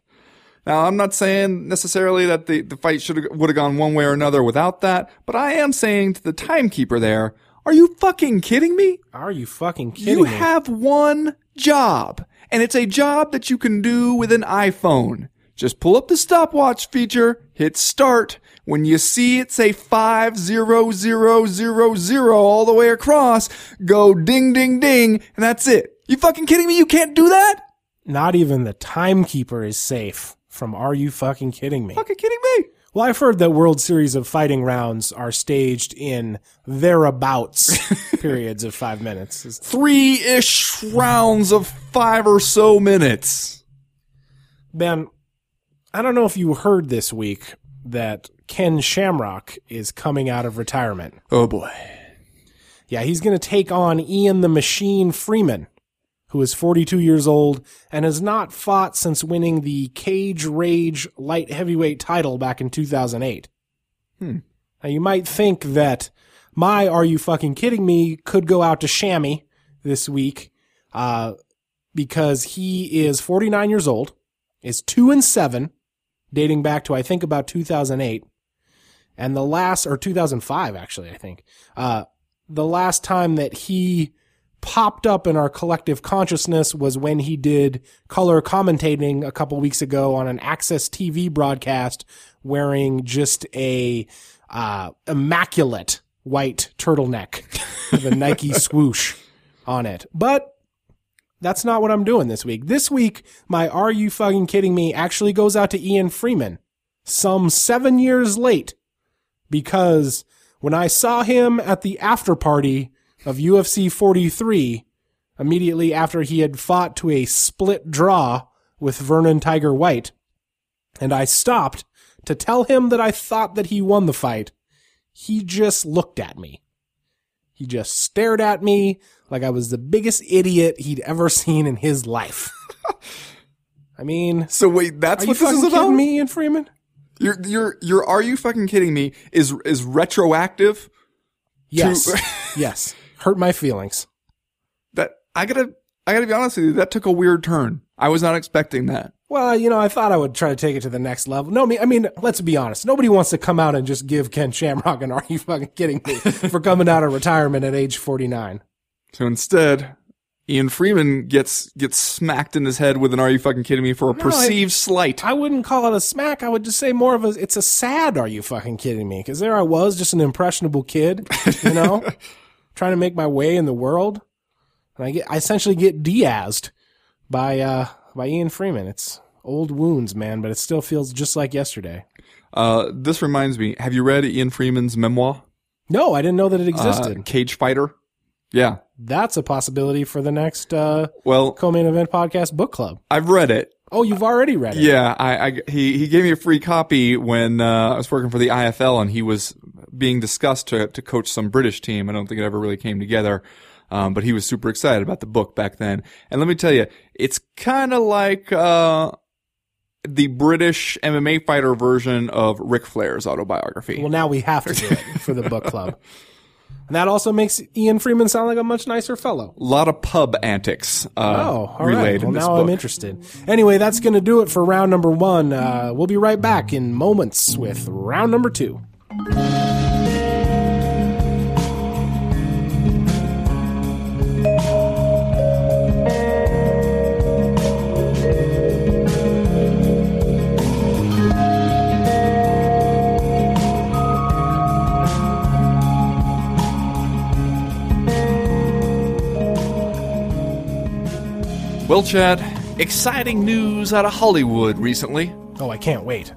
Now, I'm not saying necessarily that the, the fight should would have gone one way or another without that, but I am saying to the timekeeper there, are you fucking kidding me? Are you fucking kidding You me? You have one job, and it's a job that you can do with an iPhone. Just pull up the stopwatch feature, hit start. When you see it say 50000 all the way across, go ding ding ding, and that's it. You fucking kidding me? You can't do that? Not even the timekeeper is safe from Are you fucking kidding me? Fucking kidding me? Well, I've heard that World Series of Fighting rounds are staged in thereabouts periods of five minutes. Three-ish rounds of five or so minutes. Ben, I don't know if you heard this week that Ken Shamrock is coming out of retirement. Oh boy. Yeah, he's going to take on Ian the Machine Freeman, who is 42 years old and has not fought since winning the Cage Rage light heavyweight title back in 2008. Hmm. Now, you might think that my Are You Fucking Kidding Me could go out to Shammy this week, uh, because he is 49 years old, is 2 and 7, dating back to, I think, about 2008. And the last, or 2005, actually, I think. Uh, the last time that he popped up in our collective consciousness was when he did color commentating a couple weeks ago on an AXS TV broadcast wearing just a uh, immaculate white turtleneck with a Nike swoosh on it. But that's not what I'm doing this week. This week, my Are You Fucking Kidding Me actually goes out to Ian Freeman, some seven years late, because when I saw him at the after party of UFC 43, immediately after he had fought to a split draw with Vernon Tiger White, and I stopped to tell him that I thought that he won the fight, he just looked at me. He just stared at me like I was the biggest idiot he'd ever seen in his life. I mean, So wait, that's what this is about? kidding me, Ian Freeman? You're, you're, you're, are you fucking kidding me? Is, is retroactive? Yes. yes. Hurt my feelings. That, I gotta, I gotta be honest with you, that took a weird turn. I was not expecting that. Well, you know, I thought I would try to take it to the next level. No, I mean, I mean, let's be honest. Nobody wants to come out and just give Ken Shamrock an "Are you fucking kidding me?" for coming out of retirement at age forty nine. So instead, Ian Freeman gets, gets smacked in his head with an are you fucking kidding me for a perceived slight. I wouldn't call it a smack. I would just say more of a. It's a sad. Are you fucking kidding me? Because there I was, just an impressionable kid, you know, trying to make my way in the world, and I get, I essentially get Diazed by uh by Ian Freeman. It's old wounds, man, but it still feels just like yesterday. Uh, this reminds me, have you read Ian Freeman's memoir? No, I didn't know that it Uh, existed. Cage Fighter? Yeah. That's a possibility for the next uh, Well, co-main event podcast book club. I've read it. Oh, you've already read it. Yeah, I, I he he gave me a free copy when uh, I was working for the IFL, and he was being discussed to to coach some British team. I don't think it ever really came together, um, but he was super excited about the book back then. And let me tell you, it's kind of like uh, the British MMA fighter version of Ric Flair's autobiography. Well, now we have to do it for the book club. And that also makes Ian Freeman sound like a much nicer fellow. A lot of pub antics uh, Oh, all right. Well, now book. I'm interested. Anyway, that's going to do it for round number one. Uh, we'll be right back in moments with round number two. Well, Chad, exciting news out of Hollywood recently. Oh, I can't wait.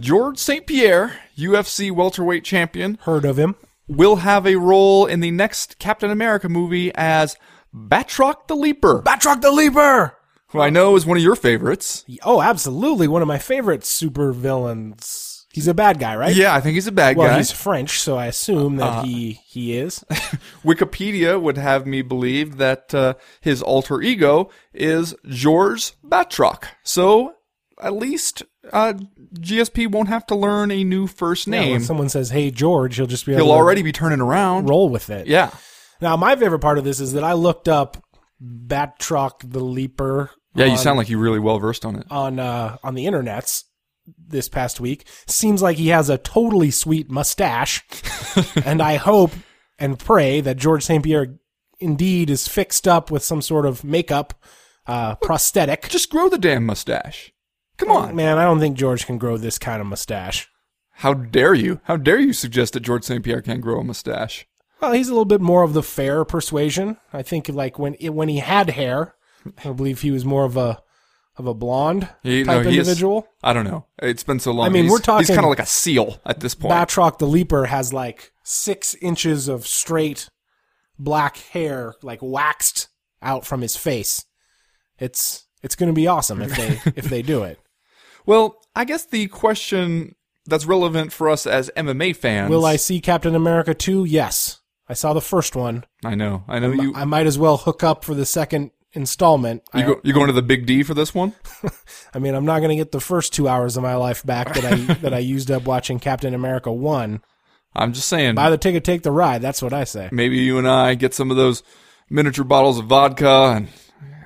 Georges St. Pierre, UFC welterweight champion, Heard of him? will have a role in the next Captain America movie as Batroc the Leaper, Batroc the Leaper! who I know is one of your favorites. Oh, absolutely. One of my favorite super villains. He's a bad guy, right? Yeah, I think he's a bad Well, guy. Well, he's French, so I assume that he he is. Wikipedia would have me believe that uh, his alter ego is Georges Batroc. So at least uh, GSP won't have to learn a new first Yeah, name. when someone says, "Hey, George," he'll just be able He'll already be turning around. roll with it. Yeah. Now, my favorite part of this is that I looked up Batroc the Leaper. Yeah, you sound like you're really well versed on it. on uh, on the internets this past week. Seems like he has a totally sweet mustache, and I hope and pray that Georges St. Pierre indeed is fixed up with some sort of makeup uh, prosthetic. Just grow the damn mustache. Come on. Man, I don't think George can grow this kind of mustache. How dare you? How dare you suggest that Georges St. Pierre can't grow a mustache? Well, he's a little bit more of the fair persuasion. I think like when when he had hair, I believe he was more of a of a blonde He- type no, he is- individual. I don't know. It's been so long. I mean, He's- we're talking- He's kind of like a seal at this point. Batroc the Leaper has like six inches of straight black hair, like waxed out from his face. It's it's going to be awesome if they if they do it. well, I guess the question that's relevant for us as MMA fans. Will I see Captain America 2? Yes. I saw the first one. I know. I know you. I might as well hook up for the second installment. You, go, you going to the Big D for this one? I mean, I'm not going to get the first two hours of my life back that I that I used up watching Captain America one. I'm just saying. Buy the ticket, take the ride. That's what I say. maybe you and I get some of those miniature bottles of vodka and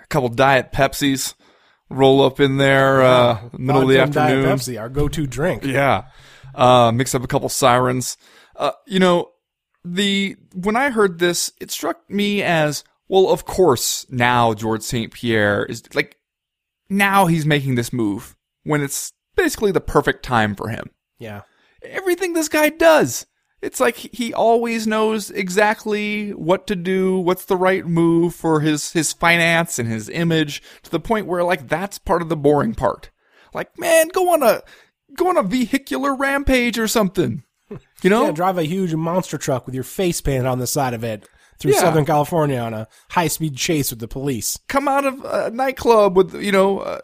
a couple Diet Pepsis. Roll up in there uh, middle of the and Diet afternoon. Pepsi, our go-to drink. Yeah. Uh, mix up a couple sirens. Uh, you know, the when I heard this, it struck me as well. Of course, now Georges St. Pierre is like now he's making this move when it's basically the perfect time for him. Yeah. Everything this guy does, it's like he always knows exactly what to do, what's the right move for his his finance and his image to the point where like that's part of the boring part. Like, man, go on a go on a vehicular rampage or something. You know? Yeah, drive a huge monster truck with your face painted on the side of it through Yeah. Southern California on a high-speed chase with the police. Come out of a nightclub with, you know, a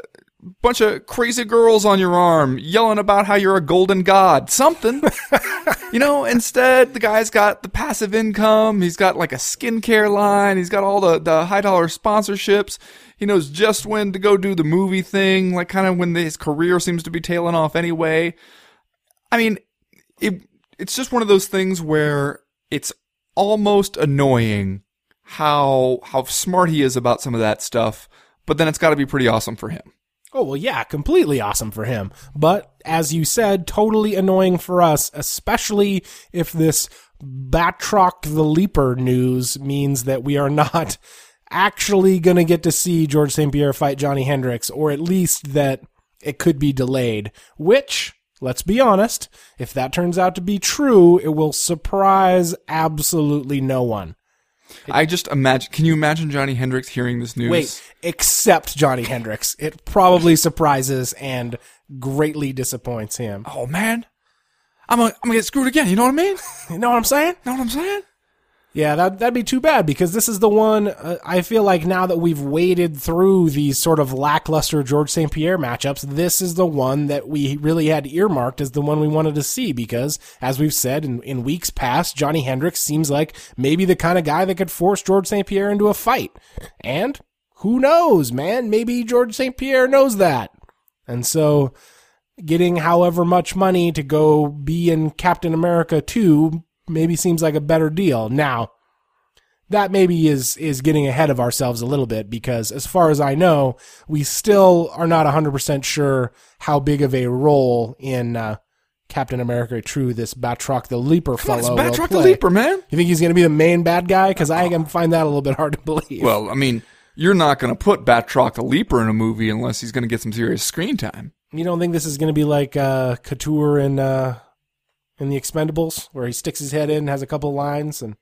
bunch of crazy girls on your arm yelling about how you're a golden god. Something. you know, instead, the guy's got the passive income. He's got like a skincare line. He's got all the, the high dollar sponsorships. He knows just when to go do the movie thing, like kind of when his career seems to be tailing off anyway. I mean, it, it's just one of those things where it's almost annoying how how smart he is about some of that stuff, but then it's got to be pretty awesome for him. Oh, well, yeah, completely awesome for him. But as you said, totally annoying for us, especially if this Batroc the Leaper news means that we are not actually going to get to see Georges St. Pierre fight Johnny Hendricks, or at least that it could be delayed, which, let's be honest, if that turns out to be true, it will surprise absolutely no one. I just imagine. Can you imagine Johnny Hendricks hearing this news? Wait, except Johnny Hendricks. It probably surprises and greatly disappoints him. Oh man, I'm gonna, I'm gonna get screwed again. You know what I mean? You know what I'm saying? know what I'm saying? Yeah, that that'd be too bad because this is the one uh, I feel like now that we've waded through these sort of lackluster Georges St. Pierre matchups, this is the one that we really had earmarked as the one we wanted to see because, as we've said in, in weeks past, Johnny Hendricks seems like maybe the kind of guy that could force Georges St. Pierre into a fight. And who knows, man? Maybe Georges St. Pierre knows that. And so getting however much money to go be in Captain America 2 maybe seems like a better deal. Now, that maybe is is getting ahead of ourselves a little bit because as far as I know, we still are not 100% sure how big of a role in uh, Captain America 2 this Batroc the Leaper Come on, fellow will Batroc the. Leaper, man. You think he's going to be the main bad guy? Because I can find that a little bit hard to believe. Well, I mean, you're not going to put Batroc the Leaper in a movie unless he's going to get some serious screen time. you don't think this is going to be like uh, Couture in uh, in the Expendables, where he sticks his head in, has a couple lines, and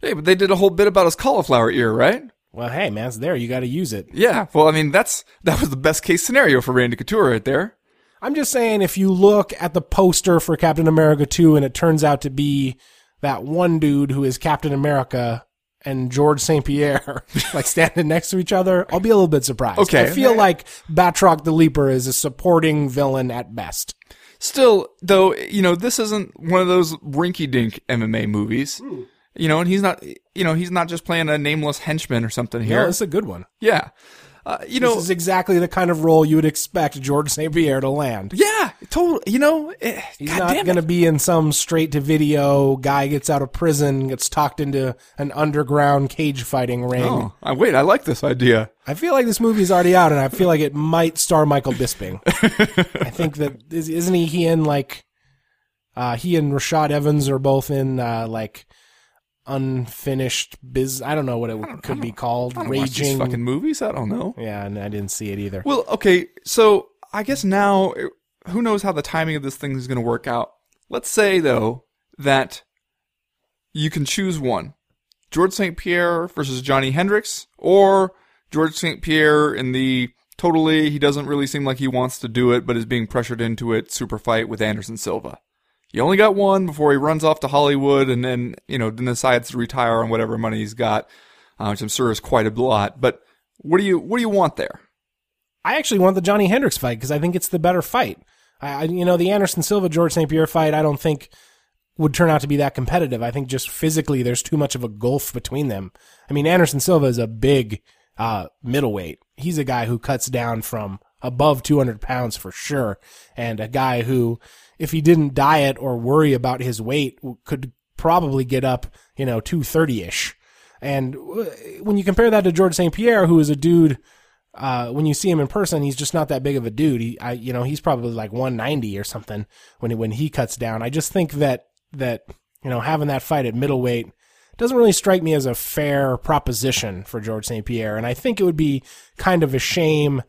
Hey, but they did a whole bit about his cauliflower ear, right? well, hey man, it's there. You got to use it. Yeah. Well, I mean, that's that was the best case scenario for Randy Couture right there. I'm just saying, if you look at the poster for Captain America 2 and it turns out to be that one dude who is Captain America and Georges St. Pierre, like standing next to each other, I'll be a little bit surprised. Okay. I feel like Batroc the Leaper is a supporting villain at best. Still, though, you know, this isn't one of those rinky-dink MMA movies. Hmm. You know, and he's not, you know, he's not just playing a nameless henchman or something here. this is a good one. Yeah. Uh, you know, This is exactly the kind of role you would expect Georges St. Pierre to land. yeah, totally. You know, eh, He's God not going to be in some straight to video guy gets out of prison, gets talked into an underground cage fighting ring. Oh, I, wait, I like this idea. I feel like this movie's already out, and I feel like it might star Michael Bisping. I think that is- isn't he? He in like, uh, he and Rashad Evans are both in uh, like unfinished biz. I don't know what it could be called. I don't watch these Raging. fucking movies. I don't know. yeah, and I didn't see it either. Well, okay, so I guess now, eh, who knows how the timing of this thing is going to work out. Let's say, though, that you can choose one Georges St. Pierre versus Johnny Hendricks, or Georges St. Pierre in the totally, he doesn't really seem like he wants to do it, but is being pressured into it super fight with Anderson Silva. You only got one before he runs off to Hollywood and then, you know, then decides to retire on whatever money he's got, uh, which I'm sure is quite a lot. But what do you, what do you want there? I actually want the Johnny Hendricks fight because I think it's the better fight. I, you know, the Anderson Silva Georges St. Pierre fight, I don't think would turn out to be that competitive. I think just physically, there's too much of a gulf between them. I mean, Anderson Silva is a big uh, middleweight. He's a guy who cuts down from above 200 pounds for sure, and a guy who, if he didn't diet or worry about his weight, could probably get up, you know, 230 ish. And uh, when you compare that to Georges St. Pierre, who is a dude uh, when you see him in person, he's just not that big of a dude. He, I, you know, he's probably like 190 or something when he, when he cuts down. I just think that that you know having that fight at middleweight doesn't really strike me as a fair proposition for Georges St. Pierre, and I think it would be kind of a shame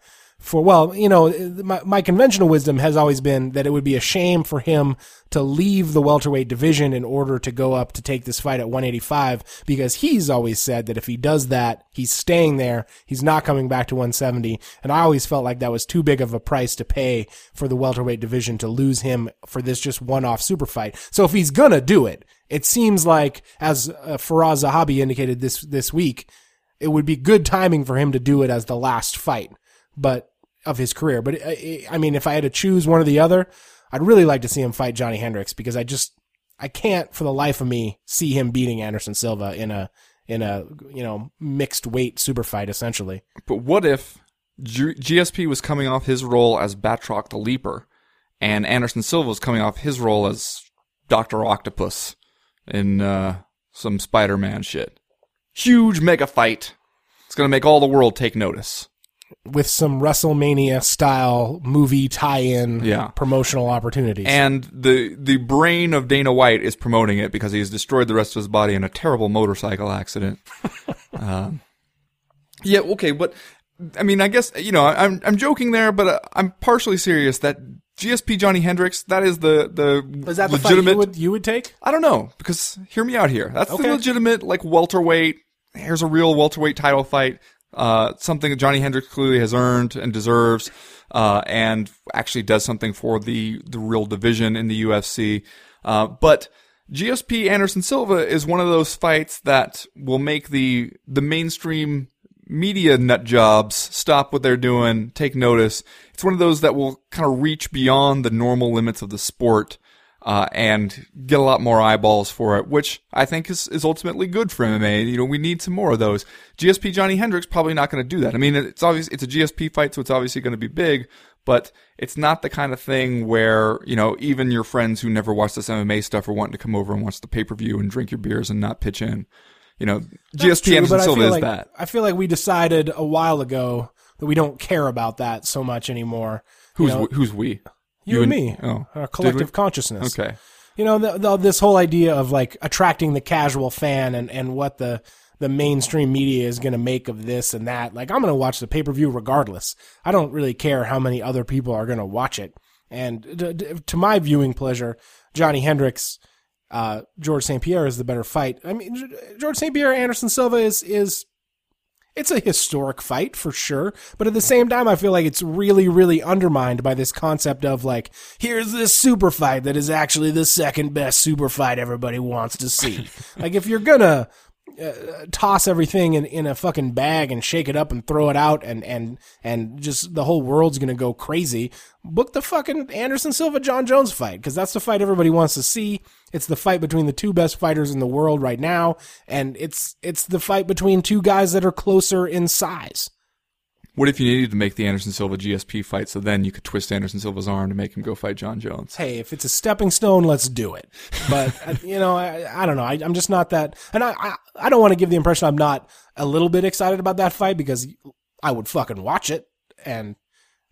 for well, you know, my, my conventional wisdom has always been that it would be a shame for him to leave the welterweight division in order to go up to take this fight at 185 because he's always said that if he does that, he's staying there. He's not coming back to 170. And I always felt like that was too big of a price to pay for the welterweight division to lose him for this just one-off super fight. So if he's gonna do it, it seems like, as uh, Firas Zahabi indicated this, this week, it would be good timing for him to do it as the last fight, but of his career. But uh, I mean, if I had to choose one or the other, I'd really like to see him fight Johnny Hendricks because I just I can't for the life of me see him beating Anderson Silva in a in a you know mixed weight super fight essentially. But what if G- GSP was coming off his role as Batroc the Leaper, and Anderson Silva was coming off his role as Doctor Octopus in uh, some Spider-Man shit? Huge mega fight. It's gonna make all the world take notice. With some WrestleMania style movie tie-in Yeah. promotional opportunities. And the the brain of Dana White is promoting it because he's destroyed the rest of his body in a terrible motorcycle accident. um, yeah, okay, but I mean, I guess you know, I'm I'm joking there, but uh, I'm partially serious that GSP Johnny Hendricks that is the the is that the fight legitimate. you would you would take? I don't know because hear me out here. That's Okay. the legitimate like welterweight. Here's a real welterweight title fight. Uh, something that Johnny Hendricks clearly has earned and deserves, uh, and actually does something for the the real division in the UFC. Uh, but GSP Anderson Silva is one of those fights that will make the the mainstream media nut jobs stop what they're doing, take notice. It's one of those that will kind of reach beyond the normal limits of the sport uh, and get a lot more eyeballs for it, which I think is, is ultimately good for MMA. You know, we need some more of those. GSP Johnny Hendricks probably not going to do that. I mean, it's obvious it's a GSP fight, so it's obviously going to be big, but it's not the kind of thing where, you know, even your friends who never watch this MMA stuff are wanting to come over and watch the pay per view and drink your beers and not pitch in. You know, That's GSP true, Anderson Silva is like, that. I feel like we decided a while ago that we don't care about that so much anymore. Who's you know, who's we? You, and me? Oh, our collective consciousness. Okay. You know, the, the, this whole idea of like attracting the casual fan and, and what the, the mainstream media is going to make of this and that. Like, I'm going to watch the pay per view regardless. I don't really care how many other people are going to watch it. And to, to my viewing pleasure, Johnny Hendricks, uh, Georges St. Pierre is the better fight. I mean, Georges St. Pierre, Anderson Silva is, is, it's a historic fight for sure, but at the same time, I feel like it's really, really undermined by this concept of like, here's this super fight that is actually the second best super fight everybody wants to see. like, if you're gonna uh, toss everything in, in a fucking bag and shake it up and throw it out and, and, and just the whole world's gonna go crazy, book the fucking Anderson Silva Jon Jones fight, cause that's the fight everybody wants to see. It's the fight between the two best fighters in the world right now, and it's it's the fight between two guys that are closer in size. What if you needed to make the Anderson Silva GSP fight so then you could twist Anderson Silva's arm to make him go fight Jon Jones? Hey, if it's a stepping stone, let's do it. But uh, you know, I, I don't know. I, I'm just not that, and I, I I don't want to give the impression I'm not a little bit excited about that fight because I would fucking watch it, and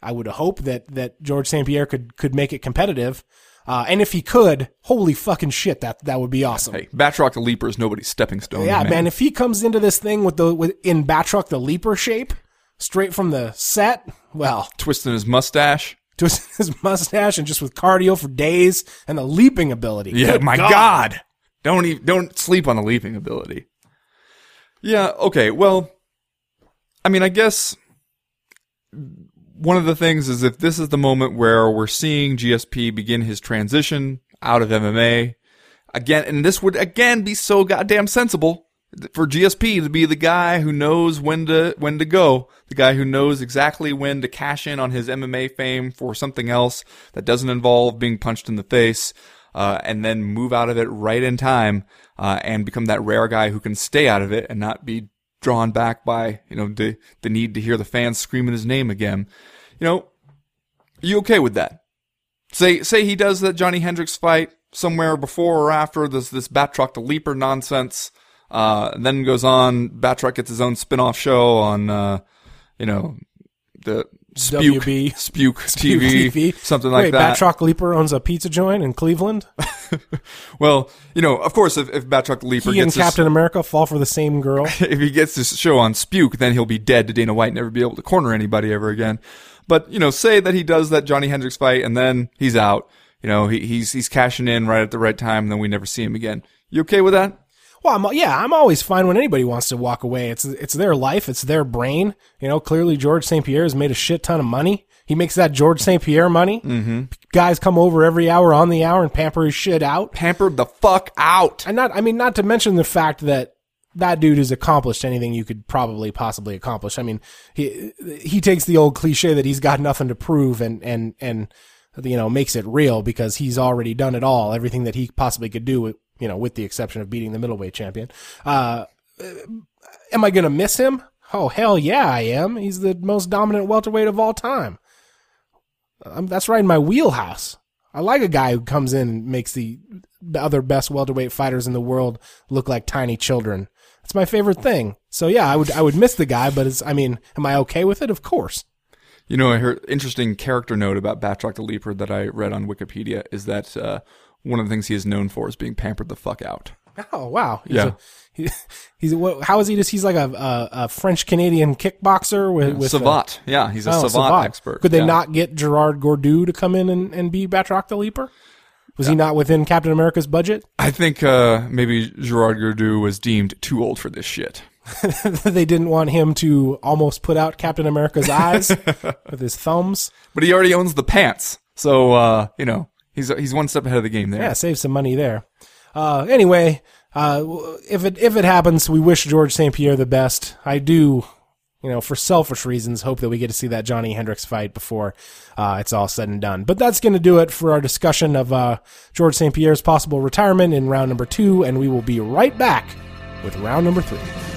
I would hope that that Georges St Pierre could could make it competitive. Uh, and if he could, holy fucking shit, that that would be awesome. Hey, Batroc the Leaper is nobody's stepping stone. Yeah, man. man. If he comes into this thing with the with in Batroc the leaper shape, straight from the set, well, Twisting his mustache. twisting his mustache and just with cardio for days and the leaping ability. Yeah, Good my God. Don't even, don't sleep on the leaping ability. Yeah, okay. Well, I mean, I guess one of the things is if this is the moment where we're seeing GSP begin his transition out of MMA again, and this would again be so goddamn sensible for GSP to be the guy who knows when to when to go, the guy who knows exactly when to cash in on his MMA fame for something else that doesn't involve being punched in the face, uh, and then move out of it right in time uh, and become that rare guy who can stay out of it and not be drawn back by you know the the need to hear the fans screaming his name again. You know, you okay with that? Say say he does that Johnny Hendricks fight somewhere before or after this this Batroc the Leaper nonsense. Uh, and then goes on. Batroc gets his own spin-off show on, uh, you know, the Spuke, WB. Spuke, TV, TV. something like Wait, that. Batroc Leaper owns a pizza joint in Cleveland. Well, you know, of course, if, if Batroc Leaper He and his, Captain America fall for the same girl. if he gets this show on Spuke, then he'll be dead to Dana White and never be able to corner anybody ever again. But, you know, say that he does that Johnny Hendricks fight and then he's out. You know, he, he's, he's cashing in right at the right time and then we never see him again. You okay with that? Well, I'm, yeah, I'm always fine when anybody wants to walk away. It's it's their life, it's their brain. You know, clearly Georges St. Pierre has made a shit ton of money. He makes that Georges St. Pierre money. Mm-hmm. Guys come over every hour on the hour and pamper his shit out. Pampered the fuck out. And not, I mean, not to mention the fact that that dude has accomplished anything you could probably possibly accomplish. I mean, he he takes the old cliche that he's got nothing to prove and and and you know makes it real because he's already done it all, everything that he possibly could do. You know, with the exception of beating the middleweight champion. Uh, am I gonna miss him? Oh hell yeah, I am. He's the most dominant welterweight of all time. Um, that's right in my wheelhouse. I like a guy who comes in and makes the other best welterweight fighters in the world look like tiny children. It's my favorite thing. So yeah, I would I would miss the guy, but it's I mean, am I okay with it? Of course. You know, I heard interesting character note about Batroc the Leaper that I read on Wikipedia is that uh, one of the things he is known for is being pampered the fuck out. Oh wow. He's Yeah. A, he, he's what, how is he? Just he's like a a, a French Canadian kickboxer with with a- yeah, he's a oh, savant, expert. Could they Yeah. not get Gerard Gordeau to come in and, and be Batroc the Leaper? Was he not within Captain America's budget? I think uh, maybe Gerard Gordeau was deemed too old for this shit. they didn't want him to almost put out Captain America's eyes with his thumbs. But he already owns the pants, so uh, you know he's he's one step ahead of the game there. Yeah, save some money there. Uh, anyway, uh, if it if it happens, we wish Georges St. Pierre the best. I do, you know, for selfish reasons, hope that we get to see that Johnny Hendricks fight before uh, it's all said and done. But that's going to do it for our discussion of uh, Georges St. Pierre's possible retirement in round number two, and we will be right back with round number three.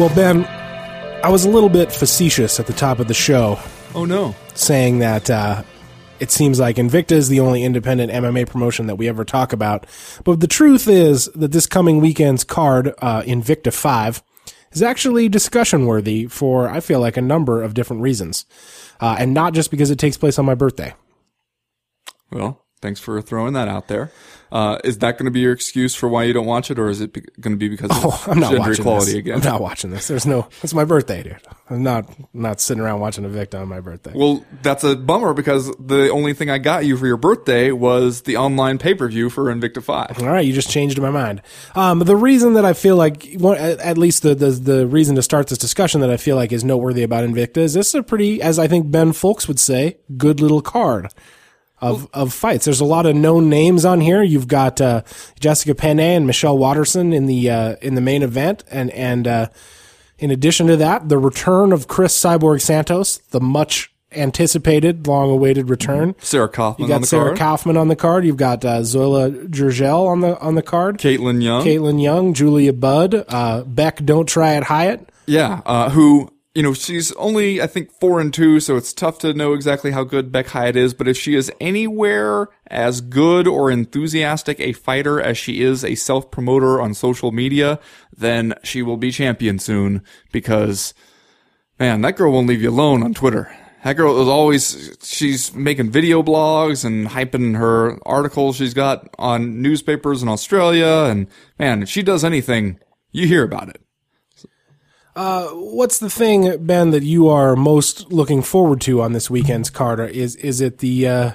Well, Ben, I was a little bit facetious at the top of the show, Oh no. saying that uh, it seems like Invicta is the only independent MMA promotion that we ever talk about. But the truth is that this coming weekend's card, uh, Invicta 5, is actually discussion worthy for, I feel like, a number of different reasons. Uh, and not just because it takes place on my birthday. Well, thanks for throwing that out there. Uh, is that going to be your excuse for why you don't watch it, or is it be- going to be because of Oh, I'm not gender watching this. again? I'm not watching this. There's no. It's my birthday, dude. I'm not not sitting around watching Invicta on my birthday. Well, that's a bummer because the only thing I got you for your birthday was the online pay per view for Invicta Five. All right, you just changed my mind. Um, the reason that I feel like, at least the, the the reason to start this discussion that I feel like is noteworthy about Invicta is this is a pretty, as I think Ben Fowlkes would say, good little card of of fights. There's a lot of known names on here. You've got uh, Jessica Penne and Michelle Waterson in the uh, in the main event, and and uh, in addition to that, the return of Chris Cyborg Santos, the much anticipated, long awaited return. Sarah Kaufman You on got the Sarah card. Kaufman on the card. You've got uh, Zoila Gurgel on the on the card. Kaitlin Young. Kaitlin Young, Julia Budd, uh, Beck. Don't try it, Hyatt. Yeah, uh, who you know she's only I think four and two, so it's tough to know exactly how good Bec Hyatt is. But if she is anywhere as good or enthusiastic a fighter as she is a self promoter on social media, then she will be champion soon. Because man, that girl won't leave you alone on Twitter. That girl is always she's making video blogs and hyping her articles she's got on newspapers in Australia, and man, if she does anything, you hear about it. What's the thing, Ben, that you are most looking forward to on this weekend's card? Is is it the uh,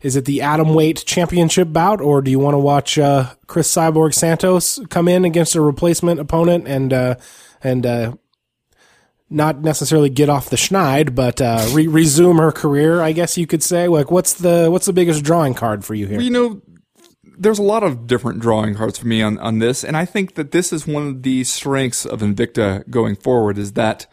is it the atom weight championship bout, or do you want to watch uh, Chris Cyborg Santos come in against a replacement opponent and uh, and uh, not necessarily get off the schneid, but uh, re- resume her career? I guess you could say. Like, what's the what's the biggest drawing card for you here? you know, there's a lot of different drawing cards for me on, on this, and I think that this is one of the strengths of Invicta going forward is that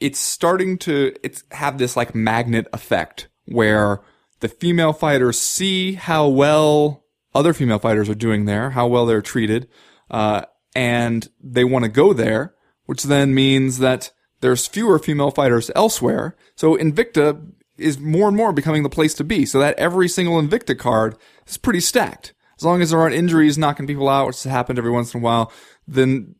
it's starting to it's have this like magnet effect where the female fighters see how well other female fighters are doing there, how well they're treated, uh, and they want to go there, which then means that there's fewer female fighters elsewhere. So Invicta is more and more becoming the place to be. So that every single Invicta card is pretty stacked. As long as there aren't injuries knocking people out, which has happened every once in a while, then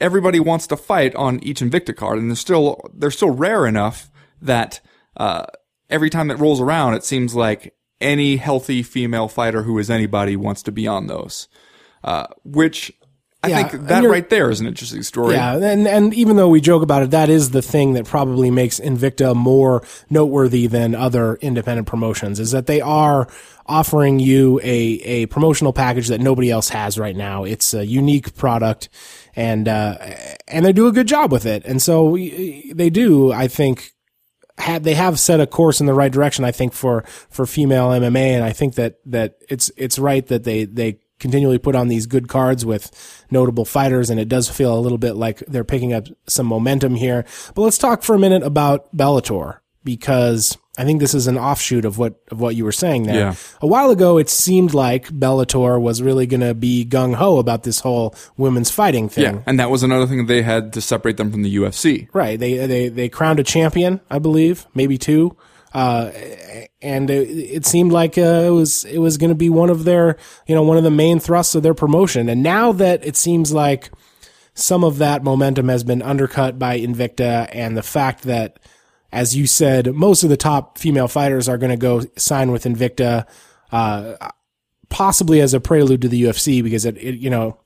everybody wants to fight on each Invicta card, and they're still they're still rare enough that uh, every time it rolls around, it seems like any healthy female fighter who is anybody wants to be on those. Uh, which I Yeah, think that right there is an interesting story. Yeah, and and even though we joke about it, that is the thing that probably makes Invicta more noteworthy than other independent promotions is that they are offering you a a promotional package that nobody else has right now. It's a unique product, and uh, and they do a good job with it. And so we- they do, I think, had they have set a course in the right direction. I think for for female MMA, and I think that that it's it's right that they they continually put on these good cards with notable fighters, and it does feel a little bit like they're picking up some momentum here. But let's talk for a minute about Bellator because I think this is an offshoot of what of what you were saying there. Yeah. A while ago, it seemed like Bellator was really going to be gung ho about this whole women's fighting thing. Yeah, and that was another thing they had to separate them from the UFC. Right. They they they crowned a champion, I believe, maybe two. Uh, and it, it seemed like uh, it was it was going to be one of their you know one of the main thrusts of their promotion. And now that it seems like some of that momentum has been undercut by Invicta, and the fact that, as you said, most of the top female fighters are going to go sign with Invicta, uh, possibly as a prelude to the UFC, because it, it you know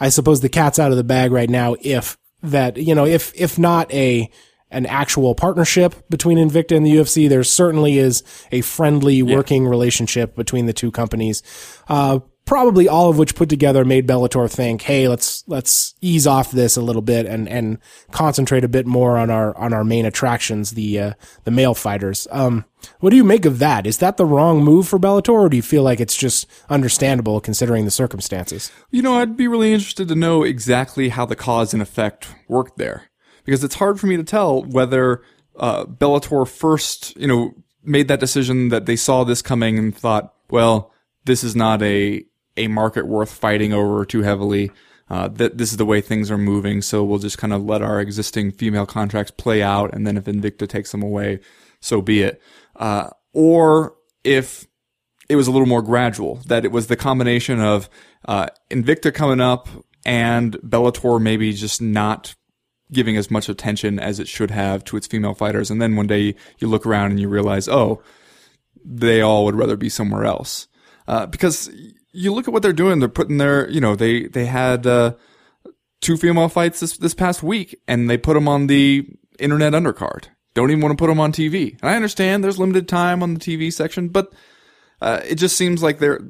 I suppose the cat's out of the bag right now. If that, you know, if if not a an actual partnership between Invicta and the UFC, there certainly is a friendly working relationship between the two companies. Uh, probably all of which put together made Bellator think, "Hey, let's let's ease off this a little bit and and concentrate a bit more on our on our main attractions, the uh, the male fighters." Um, what do you make of that? Is that the wrong move for Bellator, or do you feel like it's just understandable considering the circumstances? You know, I'd be really interested to know exactly how the cause and effect worked there. Because it's hard for me to tell whether uh, Bellator first, you know, made that decision that they saw this coming and thought, well, this is not a, a market worth fighting over too heavily. uh, that this is the way things are moving. So we'll just kind of let our existing female contracts play out. And then if Invicta takes them away, so be it. Uh, or if it was a little more gradual, that it was the combination of, uh, Invicta coming up and Bellator maybe just not giving as much attention as it should have to its female fighters. And then one day you look around and you realize, oh, they all would rather be somewhere else. Uh, because you look at what they're doing. They're putting their, you know, they, they had, uh, two female fights this, this past week and they put them on the internet undercard. Don't even want to put them on TV. And I understand there's limited time on the TV section, but, uh, it just seems like they're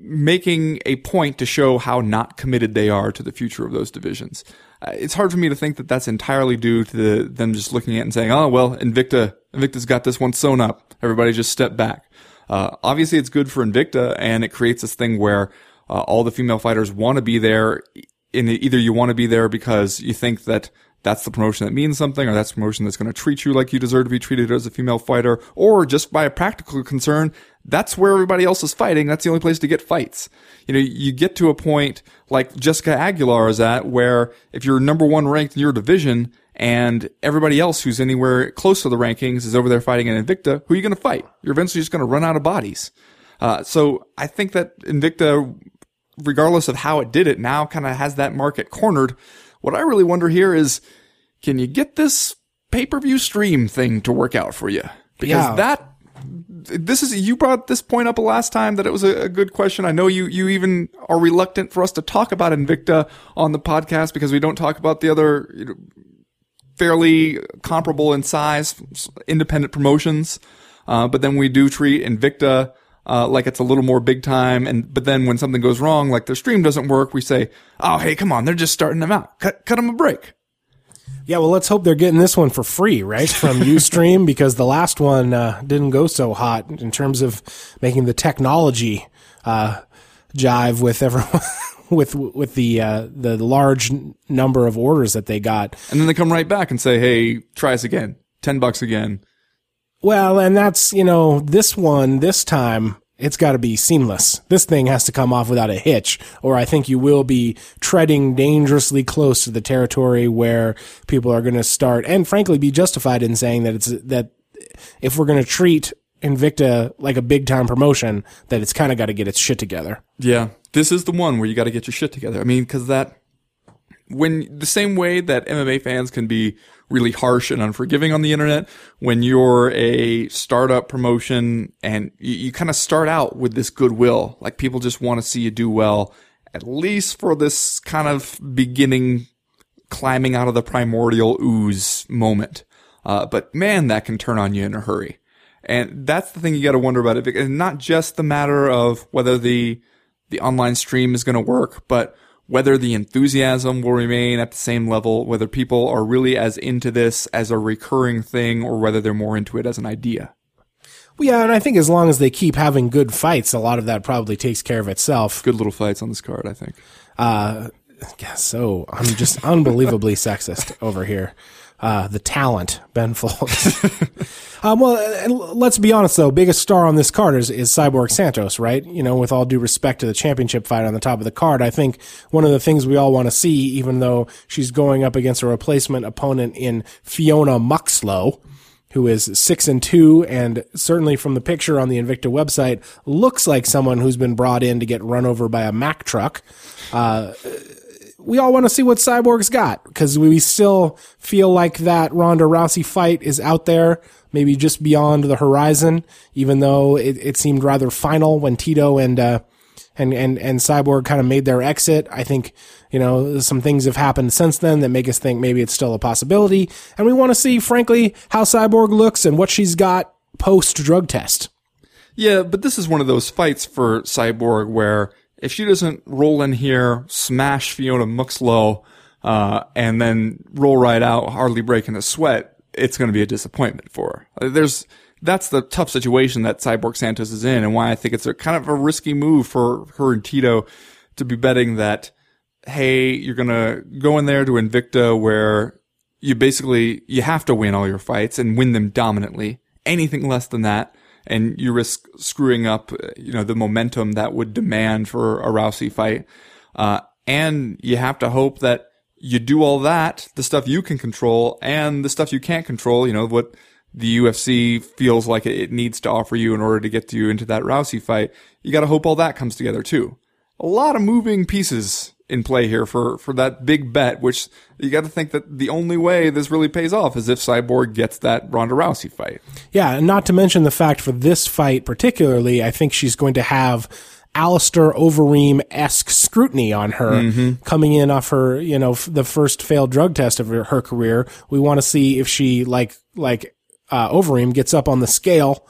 making a point to show how not committed they are to the future of those divisions. Uh, it's hard for me to think that that's entirely due to the, them just looking at it and saying, "Oh well, Invicta, Invicta's got this one sewn up. Everybody just step back." Uh, obviously, it's good for Invicta, and it creates this thing where uh, all the female fighters want to be there. In either you want to be there because you think that that's the promotion that means something, or that's promotion that's going to treat you like you deserve to be treated as a female fighter, or just by a practical concern, that's where everybody else is fighting. That's the only place to get fights. You know, you get to a point like Jessica Aguilar is at where if you're number one ranked in your division and everybody else who's anywhere close to the rankings is over there fighting an Invicta, who are you going to fight? You're eventually just going to run out of bodies. Uh, so I think that Invicta, regardless of how it did it, now kind of has that market cornered. What I really wonder here is, can you get this pay-per-view stream thing to work out for you? Because Yeah. that this is you brought this point up last time that it was a, a good question. I know you you even are reluctant for us to talk about Invicta on the podcast because we don't talk about the other you know, fairly comparable in size independent promotions. Uh, but then we do treat Invicta uh, like it's a little more big time. And but then when something goes wrong, like their stream doesn't work, we say, "Oh, hey, come on, they're just starting them out. Cut cut them a break." Yeah, well, let's hope they're getting this one for free, right? From Ustream, because the last one uh, didn't go so hot in terms of making the technology uh, jive with everyone, with with the uh, the large number of orders that they got. And then they come right back and say, "Hey, try us again. Ten bucks again." Well, and that's you know this one this time it's got to be seamless. This thing has to come off without a hitch, or I think you will be treading dangerously close to the territory where people are going to start, and frankly, be justified in saying that it's that if we're going to treat Invicta like a big time promotion, that it's kind of got to get its shit together. Yeah, this is the one where you got to get your shit together. I mean, because that when the same way that MMA fans can be really harsh and unforgiving on the internet, when you're a startup promotion and you, you kind of start out with this goodwill, like people just want to see you do well, at least for this kind of beginning climbing out of the primordial ooze moment. Uh, but man, that can turn on you in a hurry. And that's the thing you got to wonder about it. It's not just the matter of whether the, the online stream is going to work, but whether the enthusiasm will remain at the same level, whether people are really as into this as a recurring thing or whether they're more into it as an idea. Well, yeah, and I think as long as they keep having good fights, a lot of that probably takes care of itself. Good little fights on this card, I think. Uh, yeah, so I'm just unbelievably sexist over here. Uh, the talent, Ben Fowlkes. um, well, let's be honest though, biggest star on this card is, is Cyborg Santos, right? You know, with all due respect to the championship fight on the top of the card, I think one of the things we all want to see, even though she's going up against a replacement opponent in Fiona Muxlow, who is six and two, and certainly from the picture on the Invicta website, looks like someone who's been brought in to get run over by a Mack truck. Uh, we all want to see what Cyborg's got because we still feel like that Ronda Rousey fight is out there, maybe just beyond the horizon, even though it, it seemed rather final when Tito and, uh, and, and, and Cyborg kind of made their exit. I think, you know, some things have happened since then that make us think maybe it's still a possibility. And we want to see, frankly, how Cyborg looks and what she's got post drug test. Yeah, but this is one of those fights for Cyborg where if she doesn't roll in here, smash Fiona Muxlow, uh, and then roll right out, hardly breaking a sweat, it's going to be a disappointment for her. There's, that's the tough situation that Cyborg Santos is in and why I think it's a kind of a risky move for her and Tito to be betting that, hey, you're going to go in there to Invicta where you basically, you have to win all your fights and win them dominantly. Anything less than that, and you risk screwing up, you know, the momentum that would demand for a Rousey fight. Uh, and you have to hope that you do all that, the stuff you can control and the stuff you can't control, you know, what the UFC feels like it needs to offer you in order to get you into that Rousey fight. You got to hope all that comes together too. A lot of moving pieces in play here for, for that big bet, which you got to think that the only way this really pays off is if Cyborg gets that Ronda Rousey fight. Yeah, and not to mention the fact for this fight particularly, I think she's going to have Alistair Overeem esque scrutiny on her coming in off her, you know, f- the first failed drug test of her, her career. We want to see if she, like, like, uh, Overeem gets up on the scale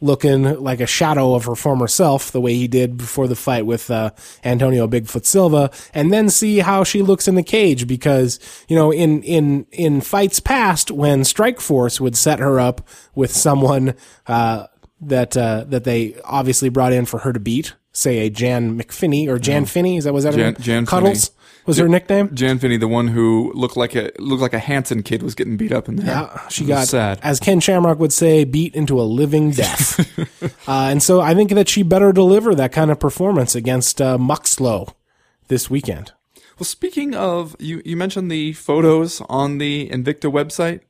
looking like a shadow of her former self, the way he did before the fight with uh, Antonio Bigfoot Silva, and then see how she looks in the cage. Because you know, in in in fights past, when Strikeforce would set her up with someone uh, that uh, that they obviously brought in for her to beat, say a Jan McFinney or Jan Finney, is that was that Jan-? Jan Cuddles Finney. Was her nickname. Jan Finney, the one who looked like a looked like a Hanson kid, was getting beat up in there. Yeah, she got, sad. as Ken Shamrock would say, beat into a living death. uh, and so I think that she better deliver that kind of performance against uh, Muxlow this weekend. Well, speaking of, you you mentioned the photos on the Invicta website.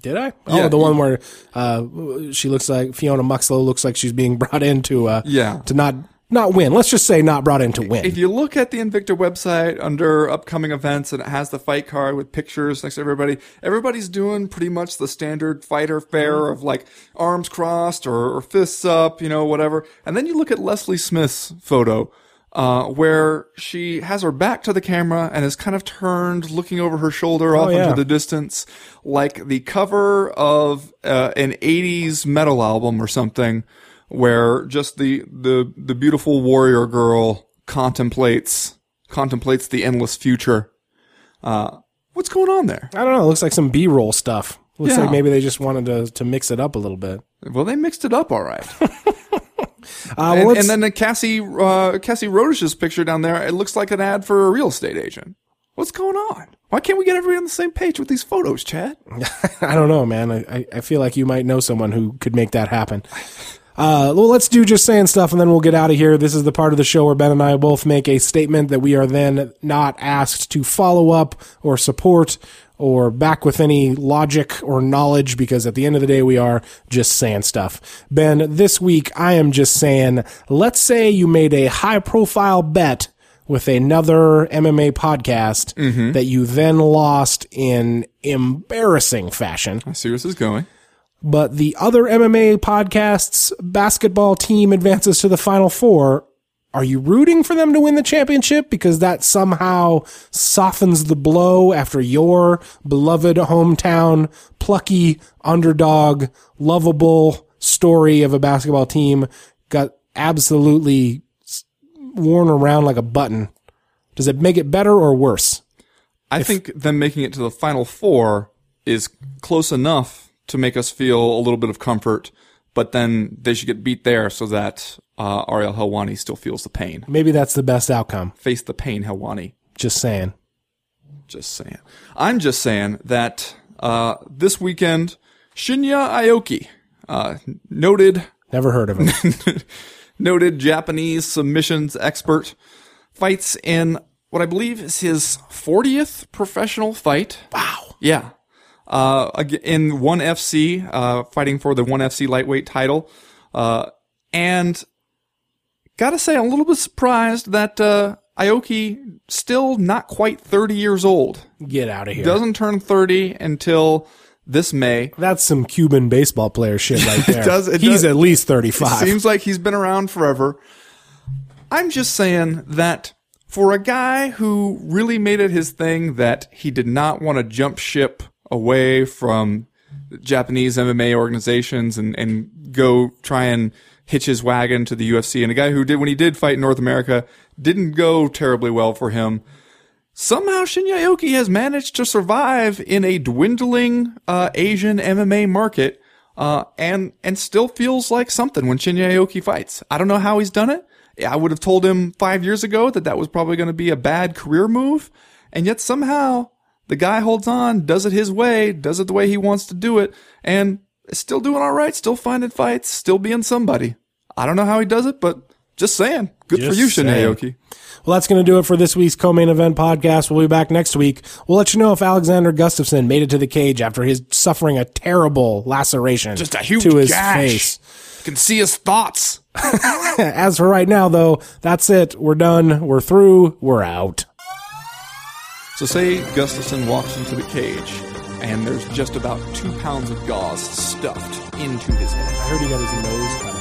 Did I? Oh, Yeah. the one where uh, she looks like Fiona Muxlow looks like she's being brought in to uh, Yeah. to not not win. Let's just say not brought in to win. If you look at the Invicta website under upcoming events and it has the fight card with pictures next to everybody, everybody's doing pretty much the standard fighter fare of like arms crossed or, or fists up, you know, whatever. And then you look at Leslie Smith's photo, uh, where she has her back to the camera and is kind of turned looking over her shoulder off yeah. into the distance, like the cover of uh, an 80s metal album or something where just the the the beautiful warrior girl contemplates contemplates the endless future. Uh, what's going on there? I don't know. It looks like some B roll stuff. Looks Yeah. like maybe they just wanted to to mix it up a little bit. Well, they mixed it up all right. Uh, and, and then the Cassie uh, Cassie Rodish's picture down there, it looks like an ad for a real estate agent. What's going on? Why can't we get everybody on the same page with these photos, Chad? I don't know, man. I, I feel like you might know someone who could make that happen. Uh, well, let's do just saying stuff and then we'll get out of here. This is the part of the show where Ben and I both make a statement that we are then not asked to follow up or support or back with any logic or knowledge because at the end of the day, we are just saying stuff. Ben, this week I am just saying, let's say you made a high profile bet with another MMA podcast that you then lost in embarrassing fashion I see where this is going. But the other MMA podcasts basketball team advances to the final four. Are you rooting for them to win the championship because that somehow softens the blow after your beloved hometown, plucky, underdog, lovable story of a basketball team got absolutely worn around like a button? Does it make it better or worse? I think them making it to the final four is close enough to make us feel a little bit of comfort, but then they should get beat there so that uh, Ariel Helwani still feels the pain. Maybe that's the best outcome. Face the pain, Helwani. Just saying. Just saying. I'm just saying that uh, this weekend, Shinya Aoki, uh, noted Never heard of him. noted Japanese submissions expert, fights in what I believe is his 40th professional fight. wow. Yeah. Uh, in ONE FC, uh, fighting for the ONE FC lightweight title. Uh, and gotta say, I'm a little bit surprised that, uh, Aoki still not quite 30 years old. Get out of here. Doesn't turn 30 until this May. That's some Cuban baseball player shit right there. does- it He's does- at least 35. Seems like he's been around forever. I'm just saying that for a guy who really made it his thing that he did not want to jump ship away from Japanese MMA organizations and, and go try and hitch his wagon to the UFC, and a guy who did, when he did fight in North America, didn't go terribly well for him. Somehow Shinya Aoki has managed to survive in a dwindling uh, Asian MMA market, uh, and and still feels like something when Shinya Aoki fights. I don't know how he's done it. I would have told him five years ago that that was probably going to be a bad career move, and yet somehow the guy holds on, does it his way, does it the way he wants to do it, and is still doing all right, still finding fights, still being somebody. I don't know how he does it, but Just saying. Good for you, saying. Aoki. Well, that's going to do it for this week's co-main event podcast. We'll be back next week. We'll let you know if Alexander Gustafsson made it to the cage after his suffering a terrible laceration Just a huge to his gash. face. You can see his thoughts. As for right now, though, that's it. We're done. We're through. We're out. So say Gustafsson walks into the cage, and there's just about two pounds of gauze stuffed into his head. I heard he got his nose cut